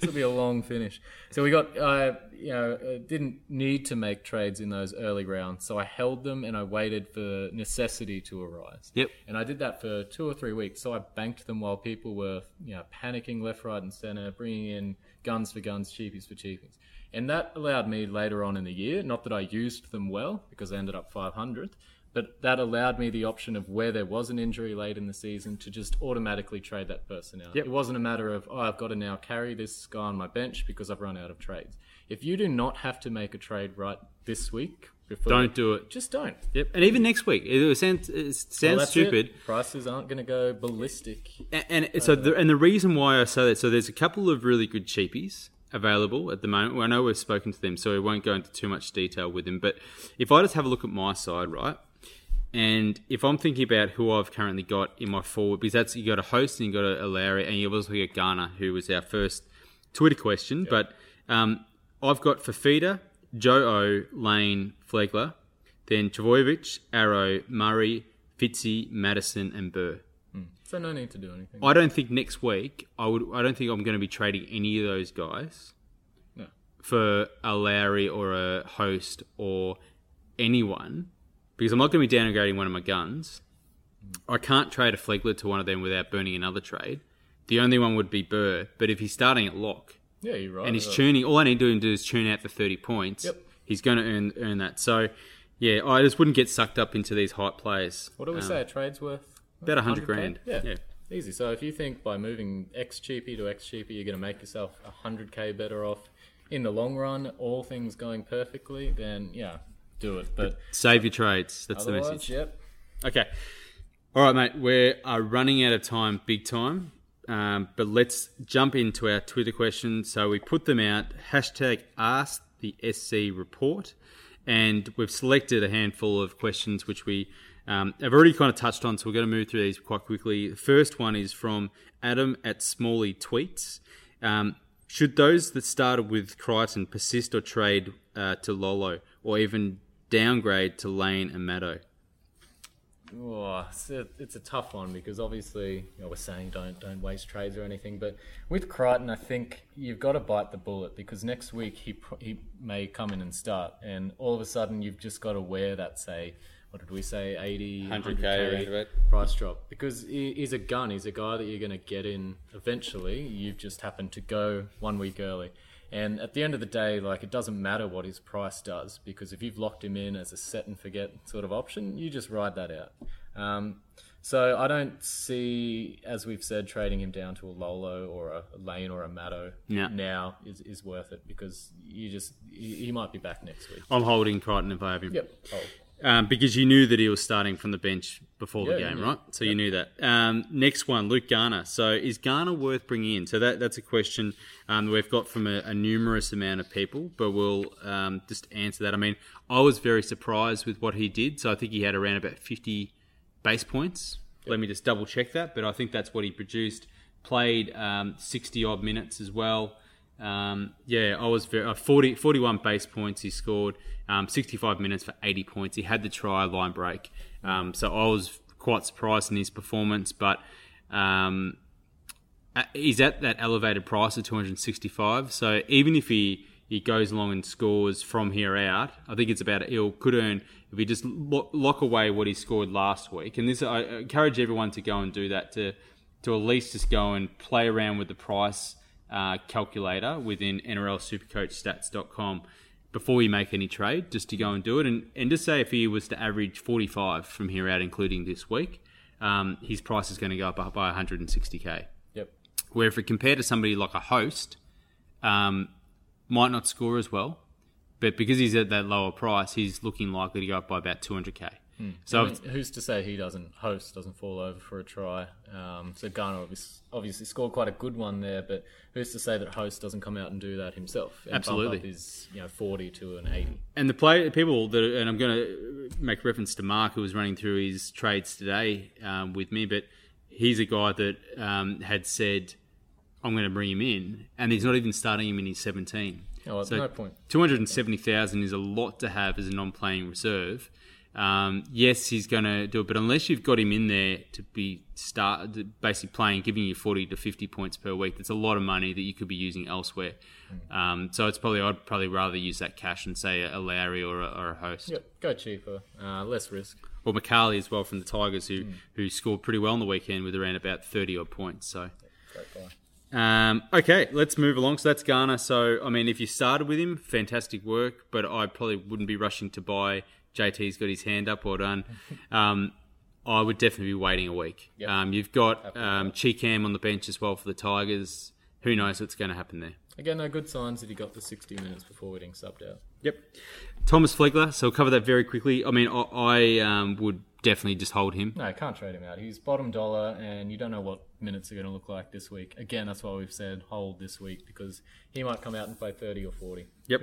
will be a long finish. So we got, uh, you know, uh, didn't need to make trades in those early rounds. So I held them and I waited for necessity to arise. Yep. And I did that for two or three weeks. So I banked them while people were, you know, panicking left, right, and center, bringing in guns for guns, cheapies for cheapies. And that allowed me later on in the year, not that I used them well because I ended up 500th, but that allowed me the option of where there was an injury late in the season to just automatically trade that person out. Yep. It wasn't a matter of, oh, I've got to now carry this guy on my bench because I've run out of trades. If you do not have to make a trade right this week, before, Don't do it. Just don't. Yep. And even next week, it sounds, it sounds that's stupid. it. Prices aren't going to go ballistic. And, and so, the, and the reason why I say that, so there's a couple of really good cheapies available at the moment. Well, I know we've spoken to them, so we won't go into too much detail with them. But if I just have a look at my side, right, and if I'm thinking about who I've currently got in my forward, because that's you got a host and you got a, Lawrie, and you've also got Garner, who was our first Twitter question. But um, I've got Fifita, Joe O, Lane, Flegler, then Trbojevic, Arrow, Murray, Fitzy, Matterson, and Burr. So no need to do anything. I don't think next week I would. I don't think I'm going to be trading any of those guys No. for a Lawrie or a host or anyone because I'm not going to be downgrading one of my guns. I can't trade a Flegler to one of them without burning another trade. The only one would be Burr, but if he's starting at lock Yeah, you're right. and he's Uh, tuning, all I need to do is tune out for 30 points. Yep. He's going to earn earn that. So, yeah, I just wouldn't get sucked up into these hype players. What do we Um, say? A trade's worth About a 100K? grand. Yeah. Yeah. Easy. So if you think by moving X cheapy to X cheapy, you're going to make yourself a 100k better off in the long run, all things going perfectly, then yeah, do it. But Save your trades. That's the message. yep. Okay. All right, mate. We are running out of time, big time. Um, but let's jump into our Twitter questions. So we put them out. Hashtag Ask the SC Report, and we've selected a handful of questions which we um, have already kind of touched on. So we're going to move through these quite quickly. The first one is from Adam at Smalley Tweets. Um, should those that started with Crichton persist or trade uh, to Lolo, or even downgrade to Lane and Maddo? Oh, it's, a, it's a tough one because obviously you know, we're saying don't don't waste trades or anything, but with Crichton, I think you've got to bite the bullet because next week he he may come in and start, and all of a sudden you've just got to wear that say. What did we say? 80, 100K 100K around about. price drop because he's a gun. He's a guy that you're going to get in eventually. You've just happened to go one week early. And at the end of the day, like it doesn't matter what his price does because if you've locked him in as a set and forget sort of option, you just ride that out. Um, so I don't see, as we've said, trading him down to a Lolo or a Lane or a Matto Yeah. now is, is worth it because you just he, he might be back next week. I'm holding Crichton if I have him. Yep. Oh. Um, because you knew that he was starting from the bench before the game, yeah. right? So you knew that. Um, next one, Luke Garner. So is Garner worth bringing in? So that that's a question um, that we've got from a, a numerous amount of people, but we'll um, just answer that. I mean, I was very surprised with what he did. So I think he had around about 50 base points. Let me just double check that, but I think that's what he produced. Played um, 60 odd minutes as well. Um, yeah, I was very, uh, 40, 41 base points he scored, um, 65 minutes for 80 points. He had the try line break. Um, so I was quite surprised in his performance, but um, uh, he's at that elevated price of 265. So even if he, he goes along and scores from here out, I think it's about he'll could earn if he just lock, lock away what he scored last week. And this I encourage everyone to go and do that to to at least just go and play around with the price uh, calculator within NRLSuperCoachStats.com before you make any trade, just to go and do it. And, and just say if he was to average 45 from here out, including this week, um, his price is going to go up by 160k. Yep. Where if we compare to somebody like a host, um, might not score as well, but because he's at that lower price, he's looking likely to go up by about 200k. So I mean, who's to say he doesn't host doesn't fall over for a try? Um, so Garner obviously, obviously scored quite a good one there, but who's to say that host doesn't come out and do that himself? And Absolutely. his you know forty to an eighty. And the play people that, and I'm going to make reference to Mark, who was running through his trades today um, with me, but he's a guy that um, had said, "I'm going to bring him in," and he's not even starting him in his 17. Oh, So no point. 270,000 is a lot to have as a non-playing reserve. Um, yes, he's going to do it, but unless you've got him in there to be start basically playing, giving you 40 to 50 points per week, that's a lot of money that you could be using elsewhere. Um, so it's probably I'd probably rather use that cash and say a Lawrie or a, or a host Yep, go cheaper, uh, less risk. or McCarley as well from the Tigers, who who scored pretty well on the weekend with around about 30 odd points. So. Um, okay, let's move along. So that's Garner. So, I mean, if you started with him, fantastic work, but I probably wouldn't be rushing to buy. JT's got his hand up, well done. Um, I would definitely be waiting a week. Yep. Um, you've got um, Cheekham on the bench as well for the Tigers. Who knows what's going to happen there? Again, no good signs that he got the sixty minutes before getting subbed out. Yep. Thomas Flegler. So we'll cover that very quickly. I mean, I, I um, would definitely just hold him. No, I can't trade him out. He's bottom dollar, and you don't know what minutes are going to look like this week. Again, that's why we've said hold this week because he might come out and play thirty or forty. Yep.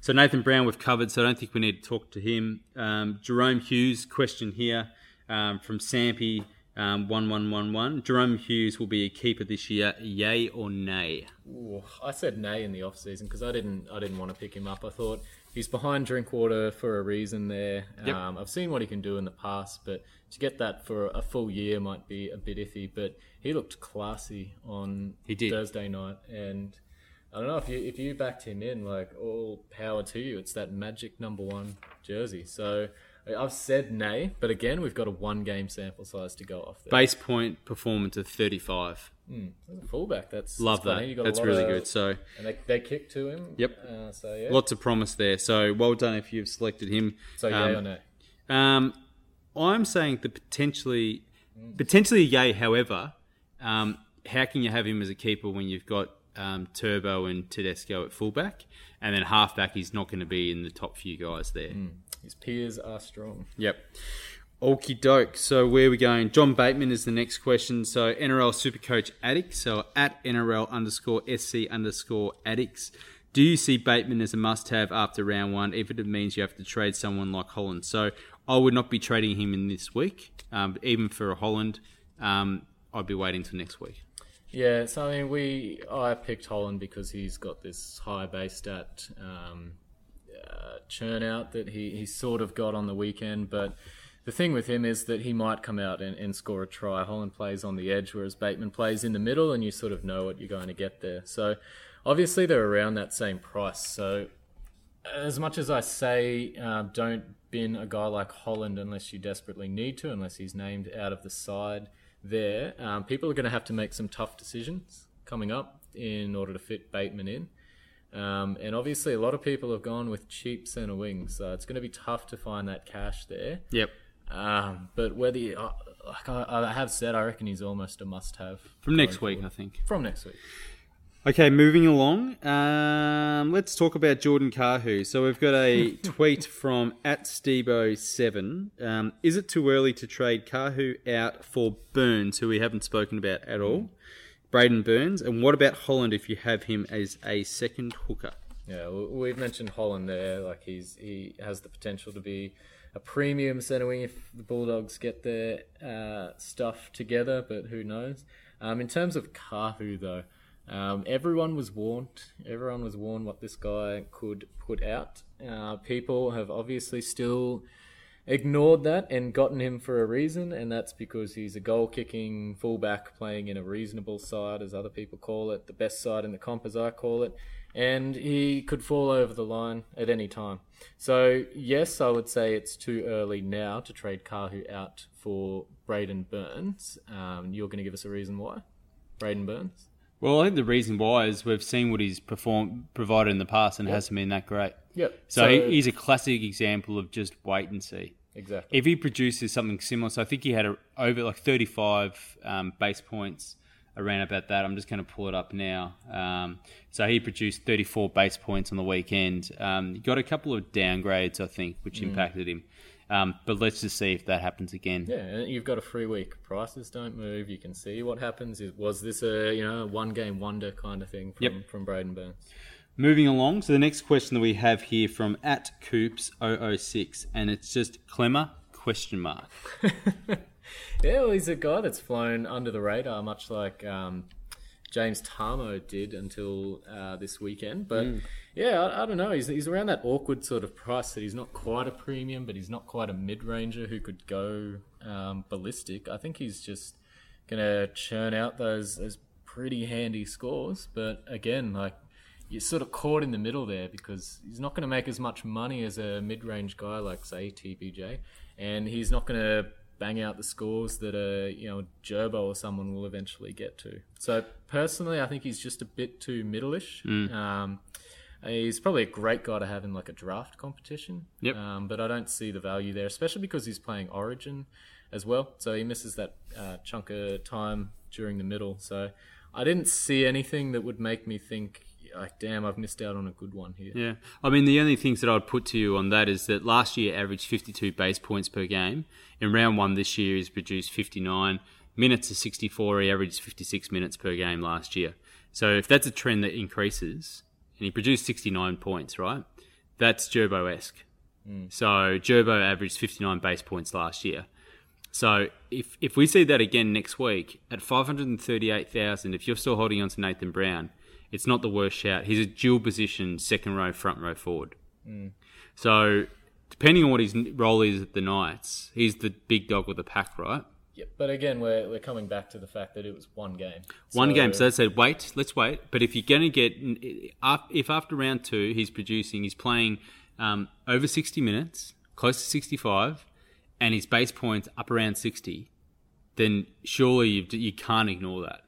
So Nathan Brown we've covered, so I don't think we need to talk to him. Um, Jahrome Hughes question here um, from Sampy um, one one one one. Jahrome Hughes will be a keeper this year. Yay or nay? Ooh, I said nay in the off season because I didn't I didn't want to pick him up. I thought he's behind Drinkwater for a reason there. Yep. Um, I've seen what he can do in the past, but to get that for a full year might be a bit iffy. But he looked classy on He did. Thursday night, and I don't know if you if you backed him in, like all power to you. It's that magic number one jersey. So. I've said nay, but again, we've got a one game sample size to go off there. Base point performance of thirty five. As a fullback, that's Love that's that. You got a That's really of- good. So And they, they kick to him. Yep. Uh, so yeah. lots of promise there. So well done if you've selected him. so Um, yay or nay? Um, I'm saying that potentially, potentially yay. However, um, how can you have him as a keeper when you've got um, Turbo and Tedesco at fullback, and then halfback? He's not going to be in the top few guys there. His peers are strong. Yep. Okie doke. So where are we going? John Bateman is the next question. So NRL Supercoach Addicts. So at NRL underscore SC underscore Addicts. Do you see Bateman as a must-have after round one, if it means you have to trade someone like Holland? So I would not be trading him in this week, um, even for a Holland. Um, I'd be waiting till next week. Yeah, so I mean, we I picked Holland because he's got this high base stat um, uh, churn out that he, he sort of got on the weekend. But the thing with him is that he might come out and, and score a try. Holland plays on the edge, whereas Bateman plays in the middle, and you sort of know what you're going to get there. So obviously they're around that same price. So as much as I say, uh, don't bin a guy like Holland unless you desperately need to, unless he's named out of the side there, um, people are going to have to make some tough decisions coming up in order to fit Bateman in. Um, and obviously, a lot of people have gone with cheap centre wings, so it's going to be tough to find that cash there. Yep. Um, but whether you, uh, like I, I have said, I reckon he's almost a must-have From next going week, I think. From next week. Okay, moving along. Um, let's talk about Jordan Kahu. So we've got a tweet from at Stebo7. Um, is it too early to trade Kahu out for Burns, who we haven't spoken about at all? Braden Burns. And what about Holland if you have him as a second hooker? Yeah, we've mentioned Holland there. Like he's he has the potential to be a premium centre wing if the Bulldogs get their uh, stuff together, but who knows? Um, in terms of Kahu though, um, everyone was warned. Everyone was warned what this guy could put out. Uh, people have obviously still ignored that and gotten him for a reason, and that's because he's a goal kicking fullback playing in a reasonable side, as other people call it, the best side in the comp, as I call it, and he could fall over the line at any time. So, yes, I would say it's too early now to trade Kahu out for Braden Burns. Um, you're going to give us a reason why? Braden Burns? Well, I think the reason why is we've seen what he's performed provided in the past and it hasn't been that great. Yep. So, he, he's a classic example of just wait and see. Exactly. If he produces something similar, so I think he had a, over like 35 um, base points around about that. I'm just going to pull it up now. Um, so he produced 34 base points on the weekend. Um, he got a couple of downgrades, I think, which impacted him. Um, but let's just see if that happens again. Yeah, and you've got a free week. Prices don't move. You can see what happens. Is- Was this a you know one game wonder kind of thing from, Yep. from Braden Burns? Moving along, so the next question that we have here from at Coops006, and it's just Klemmer question mark. Yeah, well, he's a guy that's flown under the radar, much like um, James Tamou did until uh, this weekend. But yeah, I, I don't know. He's, he's around that awkward sort of price that he's not quite a premium, but he's not quite a mid ranger who could go um, ballistic. I think he's just going to churn out those, those pretty handy scores. But again, like you're sort of caught in the middle there because he's not going to make as much money as a mid-range guy like say TBJ, and he's not going to bang out the scores that a you know Gerbo or someone will eventually get to. So personally, I think he's just a bit too middle-ish. Um, he's probably a great guy to have in like a draft competition. Yep. Um, but I don't see the value there, especially because he's playing Origin as well. So he misses that uh, chunk of time during the middle. So I didn't see anything that would make me think, like, damn, I've missed out on a good one here. Yeah. I mean, the only things that I'd put to you on that is that last year averaged 52 base points per game. In round one this year, he's produced 59. Minutes of 64, he averaged 56 minutes per game last year. So if that's a trend that increases, and he produced 69 points, right? That's Gerbo esque. Hmm. So Gerbo averaged 59 base points last year. So if if we see that again next week at 538,000, if you're still holding on to Nathan Brown, it's not the worst shout. He's a dual position, second row, front row forward. Hmm. So depending on what his role is at the Knights, he's the big dog with the pack, right? Yep. But again, we're, we're coming back to the fact that it was one game. One game. So they said, wait, let's wait. But if you're going to get, if after round two he's producing, he's playing um, over 60 minutes, close to 65, and his base points up around 60, then surely you, you can't ignore that.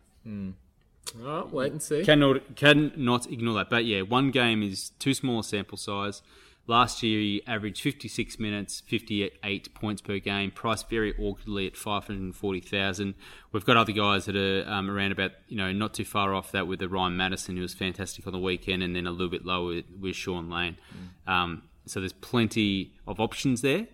All right, wait and see. Cannot cannot ignore that. But yeah, one game is too small a sample size. Last year he averaged 56 minutes, 58 points per game, priced very awkwardly at 540,000. We've got other guys that are um, around about, you know, not too far off that with the Ryan Matterson, who was fantastic on the weekend, and then a little bit lower with, with Sean Lane. Um, so there's plenty of options there.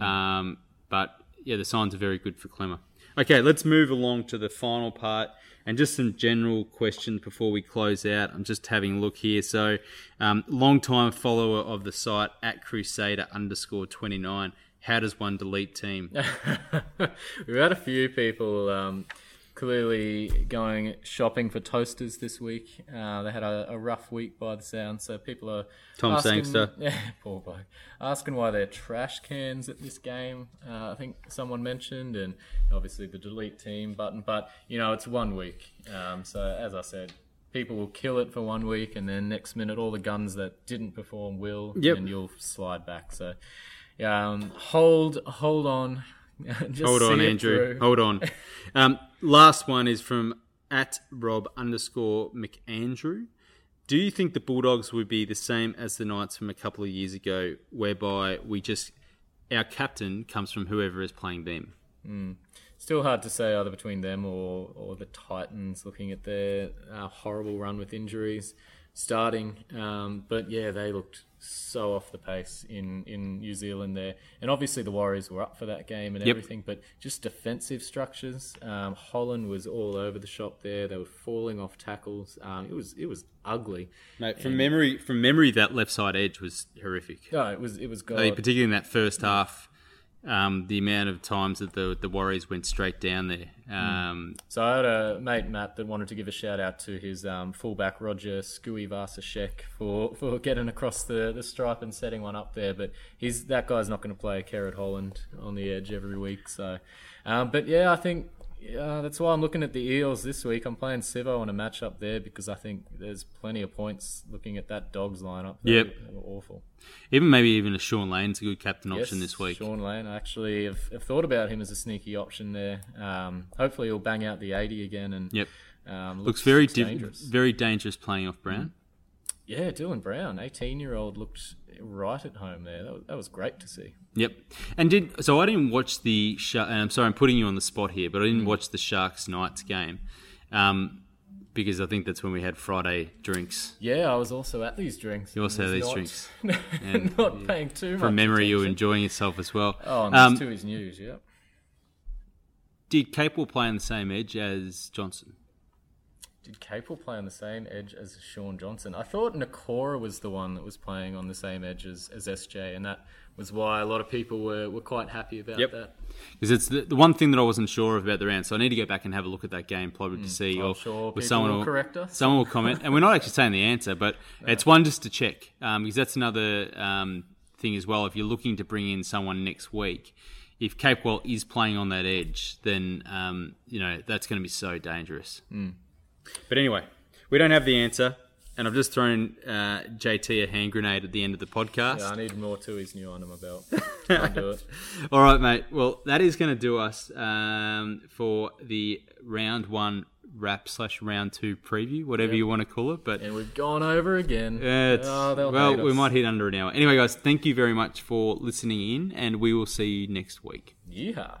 Um, but yeah, the signs are very good for Klemmer. Okay, let's move along to the final part and just some general questions before we close out. I'm just having a look here. So, um, long time follower of the site at Crusader underscore 29. How does one delete team? We've had a few people um, clearly going shopping for toasters this week. Uh, they had a, a rough week by the sound, so people are Tom asking, Sangster. Yeah, poor bloke. Asking why they're trash cans at this game. Uh, I think someone mentioned, and obviously the delete team button. But you know, it's one week, um, so as I said. People will kill it for one week, and then next minute, all the guns that didn't perform will, Yep. and you'll slide back. So, yeah, um, hold, hold on, Hold on, Andrew. Hold on. Um, last one is from at Rob underscore McAndrew. Do you think the Bulldogs would be the same as the Knights from a couple of years ago, whereby we just our captain comes from whoever is playing them? Still hard to say either between them or, or the Titans looking at their uh, horrible run with injuries starting. Um, but yeah, they looked so off the pace in, in New Zealand there. And obviously the Warriors were up for that game and Yep. everything, but just defensive structures. Um, Holland was all over the shop there. They were falling off tackles. Um, it was it was ugly. Mate, from memory, from memory, that left side edge was horrific. No, it was it was I God. think particularly in that first half, um, the amount of times that the the Warriors went straight down there. Um, So I had a mate Matt that wanted to give a shout out to his um, fullback Roger Tuivasa-Sheck for, for getting across the, the stripe and setting one up there. But he's that guy's not going to play a Kerrod Holland on the edge every week. So, um, but yeah, I think yeah, that's why I'm looking at the Eels this week. I'm playing Sivo on a match up there because I think there's plenty of points looking at that Dogs lineup. They Yep. were- awful. even maybe even a Sean Lane's a good captain option Yes, this week. Sean Lane. I actually have, have thought about him as a sneaky option there. Um, hopefully, he'll bang out the 80 again and Yep. um, Looks very looks dangerous. very dangerous playing off Brown. Yeah, Dylan Brown, 18 year old, looked right at home there. That was, that was great to see. Yep. And did so I didn't watch the I'm sorry I'm putting you on the spot here, but I Mm. didn't watch the Sharks Knights game. Um, because I think that's when we had Friday drinks. Yeah, I was also at these drinks. You also had these not- drinks. And, not paying too much. From memory, you were enjoying yourself as well. Oh, and Um, to his news, yeah. did Capel play on the same edge as Johnson? Did Capewell play on the same edge as Shaun Johnson? I thought Nikora was the one that was playing on the same edge as, as SJ, and that was why a lot of people were, were quite happy about Yep. that. Because it's the, the one thing that I wasn't sure of about the round, so I need to go back and have a look at that game probably to see. I'm or, Mm. sure or someone will correct us. Someone will comment, and we're not actually saying the answer, but it's one just to check um, because that's another um, thing as well. If you're looking to bring in someone next week, if Capewell is playing on that edge, then um, you know that's going to be so dangerous. Mm. But anyway, we don't have the answer, and I've just thrown uh, JT a hand grenade at the end of the podcast. Yeah, I need more Tooheys New on my belt. Can't do it. All right, mate. Well, that is going to do us um, for the round one wrap slash round two preview, whatever you want to call it. But And we've gone over again. it's- oh, well, we might hit under an hour. Anyway, guys, thank you very much for listening in, and we will see you next week. Yeehaw.